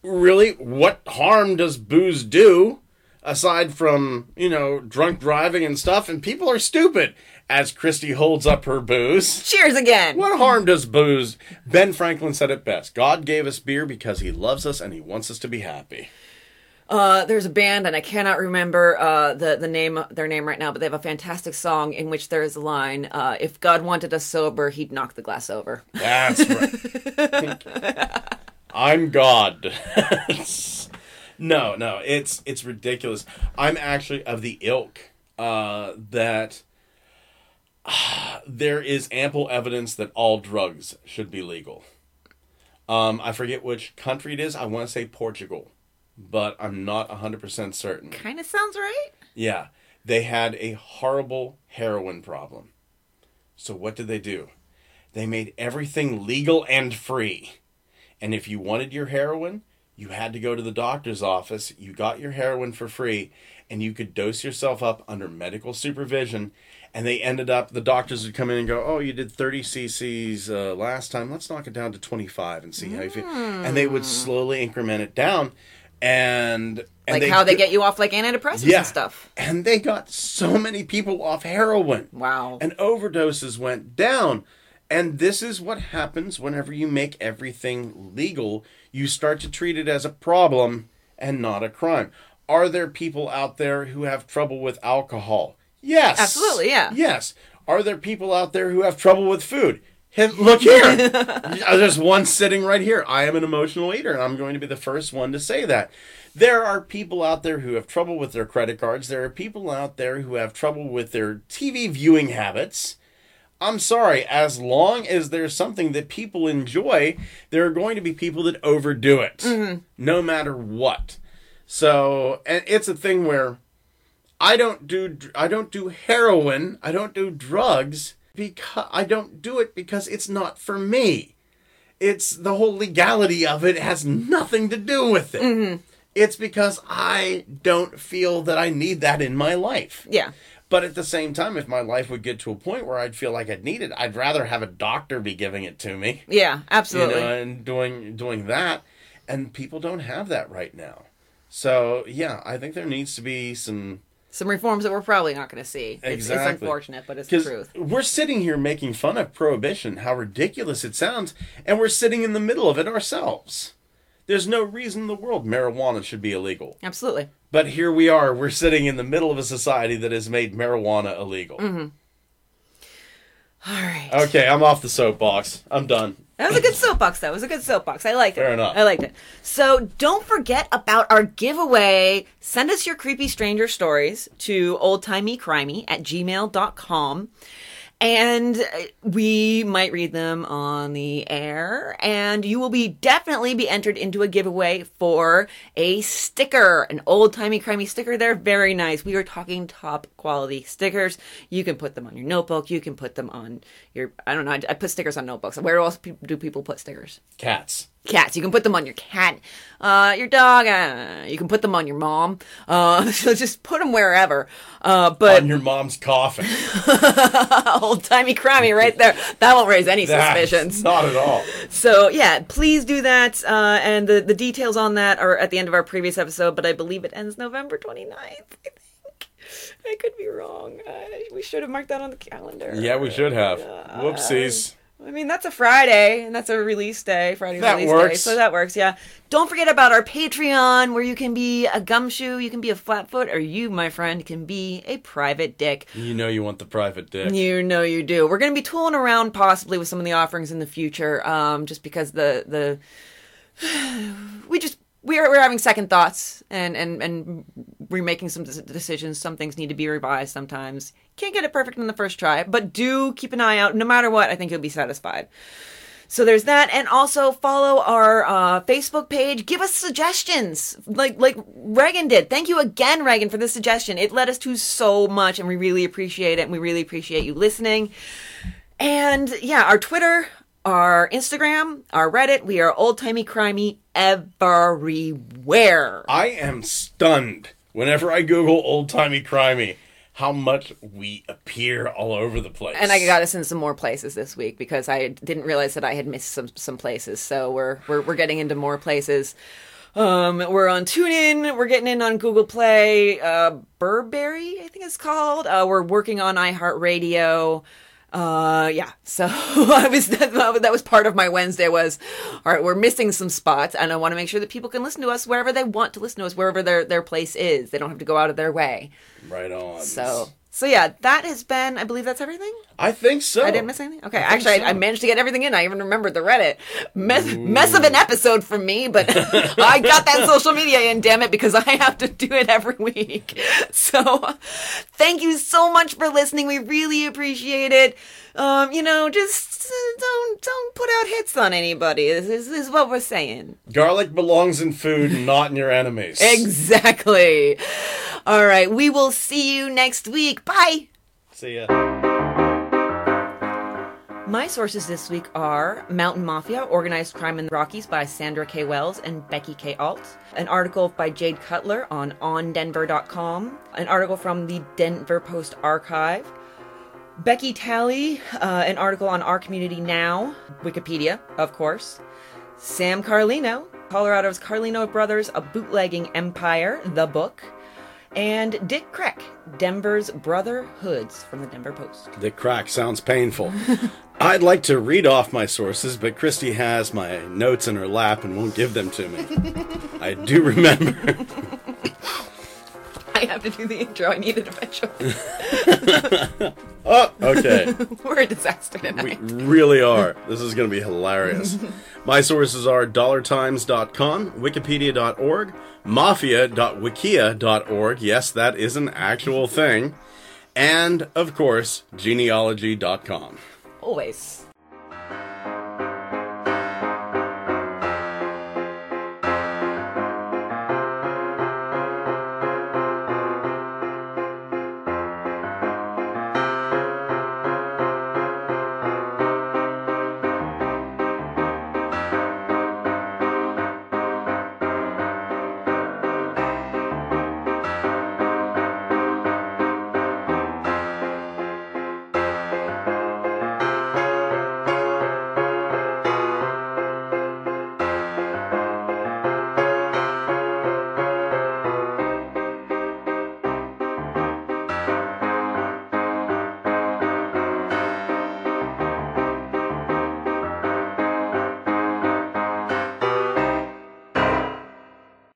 really, what harm does booze do aside from, you know, drunk driving and stuff? And people are stupid as Christy holds up her booze. Cheers again. What harm does booze? Ben Franklin said it best God gave us beer because he loves us and he wants us to be happy. Uh, there's a band, and I cannot remember uh, the the name their name right now, but they have a fantastic song in which there is a line: uh, "If God wanted us sober, He'd knock the glass over." That's right. I'm God. no, no, it's it's ridiculous. I'm actually of the ilk uh, that uh, there is ample evidence that all drugs should be legal. Um, I forget which country it is. I want to say Portugal, but I'm not 100% certain. Kind of sounds right. Yeah, they had a horrible heroin problem. So what did they do? They made everything legal and free. And if you wanted your heroin, you had to go to the doctor's office. You got your heroin for free, and you could dose yourself up under medical supervision. And they ended up, the doctors would come in and go, Oh, you did 30 cc's uh, last time. Let's knock it down to 25 and see how you feel. And they would slowly increment it down. And, and Like how they get you off like antidepressants and stuff. and they got so many people off heroin. Wow. And overdoses went down. And this is what happens whenever you make everything legal. You start to treat it as a problem and not a crime. Are there people out there who have trouble with alcohol? Yes. Absolutely, yeah. Yes. Are there people out there who have trouble with food? Hey, Look here. Uh, there's one sitting right here. I am an emotional eater, and I'm going to be the first one to say that. There are people out there who have trouble with their credit cards. There are people out there who have trouble with their TV viewing habits. I'm sorry, as long as there's something that people enjoy, there are going to be people that overdo it, mm-hmm. no matter what. So, and it's a thing where I don't do I don't do heroin, I don't do drugs because I don't do it because it's not for me. It's the whole legality of it has nothing to do with it. Mm-hmm. It's because I don't feel that I need that in my life. Yeah. But at the same time, if my life would get to a point where I'd feel like I'd need it, I'd rather have a doctor be giving it to me. Yeah, You absolutely. know, and doing doing that. And people don't have that right now. So yeah, I think there needs to be some Some reforms that we're probably not going to see. It's, it's Exactly. unfortunate, but it's the truth. we're sitting here making fun of prohibition, how ridiculous it sounds, and we're sitting in the middle of it ourselves. There's no reason in the world marijuana should be illegal. Absolutely. But here we are, we're sitting in the middle of a society that has made marijuana illegal. Mm-hmm. All right. Okay, I'm off the soapbox. I'm done. That was a good soapbox, though. It was a good soapbox. I liked it. Fair enough. I liked it. So don't forget about our giveaway. Send us your creepy stranger stories to oldtimeycrimey at gmail.com. And uh, we might read them on the air, and you will be definitely be entered into a giveaway for a sticker, an old timey crimey sticker. They're very nice. We are talking top quality stickers. You can put them on your notebook. You can put them on your. I don't know. I, I put stickers on notebooks. Where else do people put stickers? Cats. Cats. You can put them on your cat, uh, your dog. Uh, you can put them on your mom. Uh, so just put them wherever. Uh, but On your mom's coffin. old timey crimey right there. That won't raise any suspicions. Not at all. So yeah, please do that. Uh, and the the details on that are at the end of our previous episode. But I believe it ends November 29th. I think. I could be wrong. Uh, we should have marked that on the calendar. Yeah, we should have. Whoopsies. I mean, that's a Friday, and that's a release day, Friday That release day. So that works, yeah. Don't forget about our Patreon, where you can be a gumshoe, you can be a flatfoot, or you, my friend, can be a private dick. You know you want the private dick. You know you do. We're going to be tooling around possibly with some of the offerings in the future, um, just because the the we just we're we're having second thoughts and and and remaking some decisions. Some things need to be revised. Sometimes can't get it perfect in the first try, but do keep an eye out. No matter what, I think you'll be satisfied. So there's that, and also follow our uh, Facebook page. Give us suggestions, like like Reagan did. Thank you again, Reagan, for this suggestion. It led us to so much, and we really appreciate it. And we really appreciate you listening. And yeah, our Twitter, our Instagram, our Reddit. We are old timey crimey everywhere. I am stunned whenever I Google old timey crimey how much we appear all over the place. And I got us in some more places this week because I didn't realize that I had missed some some places. So we're we're we're getting into more places. Um, we're on TuneIn. We're getting in on Google Play. Uh, Burberry, I think it's called. Uh, we're working on iHeartRadio. Uh, yeah. So I was that, that was part of my Wednesday was, all right, we're missing some spots, and I want to make sure that people can listen to us wherever they want to listen to us, wherever their their place is. They don't have to go out of their way. right on. So so yeah, that has been. I believe that's everything. I think so. I didn't miss anything. Okay, think actually, so. I, I managed to get everything in. I even remembered the Reddit mess, mess of an episode for me, but I got that social media in. Damn it, because I have to do it every week. So, thank you so much for listening. We really appreciate it. Um, you know, just uh, don't don't put out hits on anybody. This is, this is what we're saying. Garlic belongs in food, not in your enemies. Exactly. All right, we will see you next week. Bye. See ya. My sources this week are Mountain Mafia, Organized Crime in the Rockies by Sandra K. Wells and Becky K. Alt, an article by Jade Cutler on ondenver.com, an article from the Denver Post Archive, Becky Talley, uh, an article on Our Community Now, Wikipedia, of course, Sam Carlino, Colorado's Carlino Brothers, A Bootlegging Empire, the book, and Dick Kreck, Denver's Brotherhoods from the Denver Post. The crack sounds painful. I'd like to read off my sources, but Christy has my notes in her lap and won't give them to me. I do remember. I have to do the intro. I need it eventually. oh, okay. We're a disaster tonight. We really are. This is going to be hilarious. My sources are dollartimes.com, wikipedia.org, mafia.wikia.org. Yes, that is an actual thing. And, of course, genealogy.com. Always.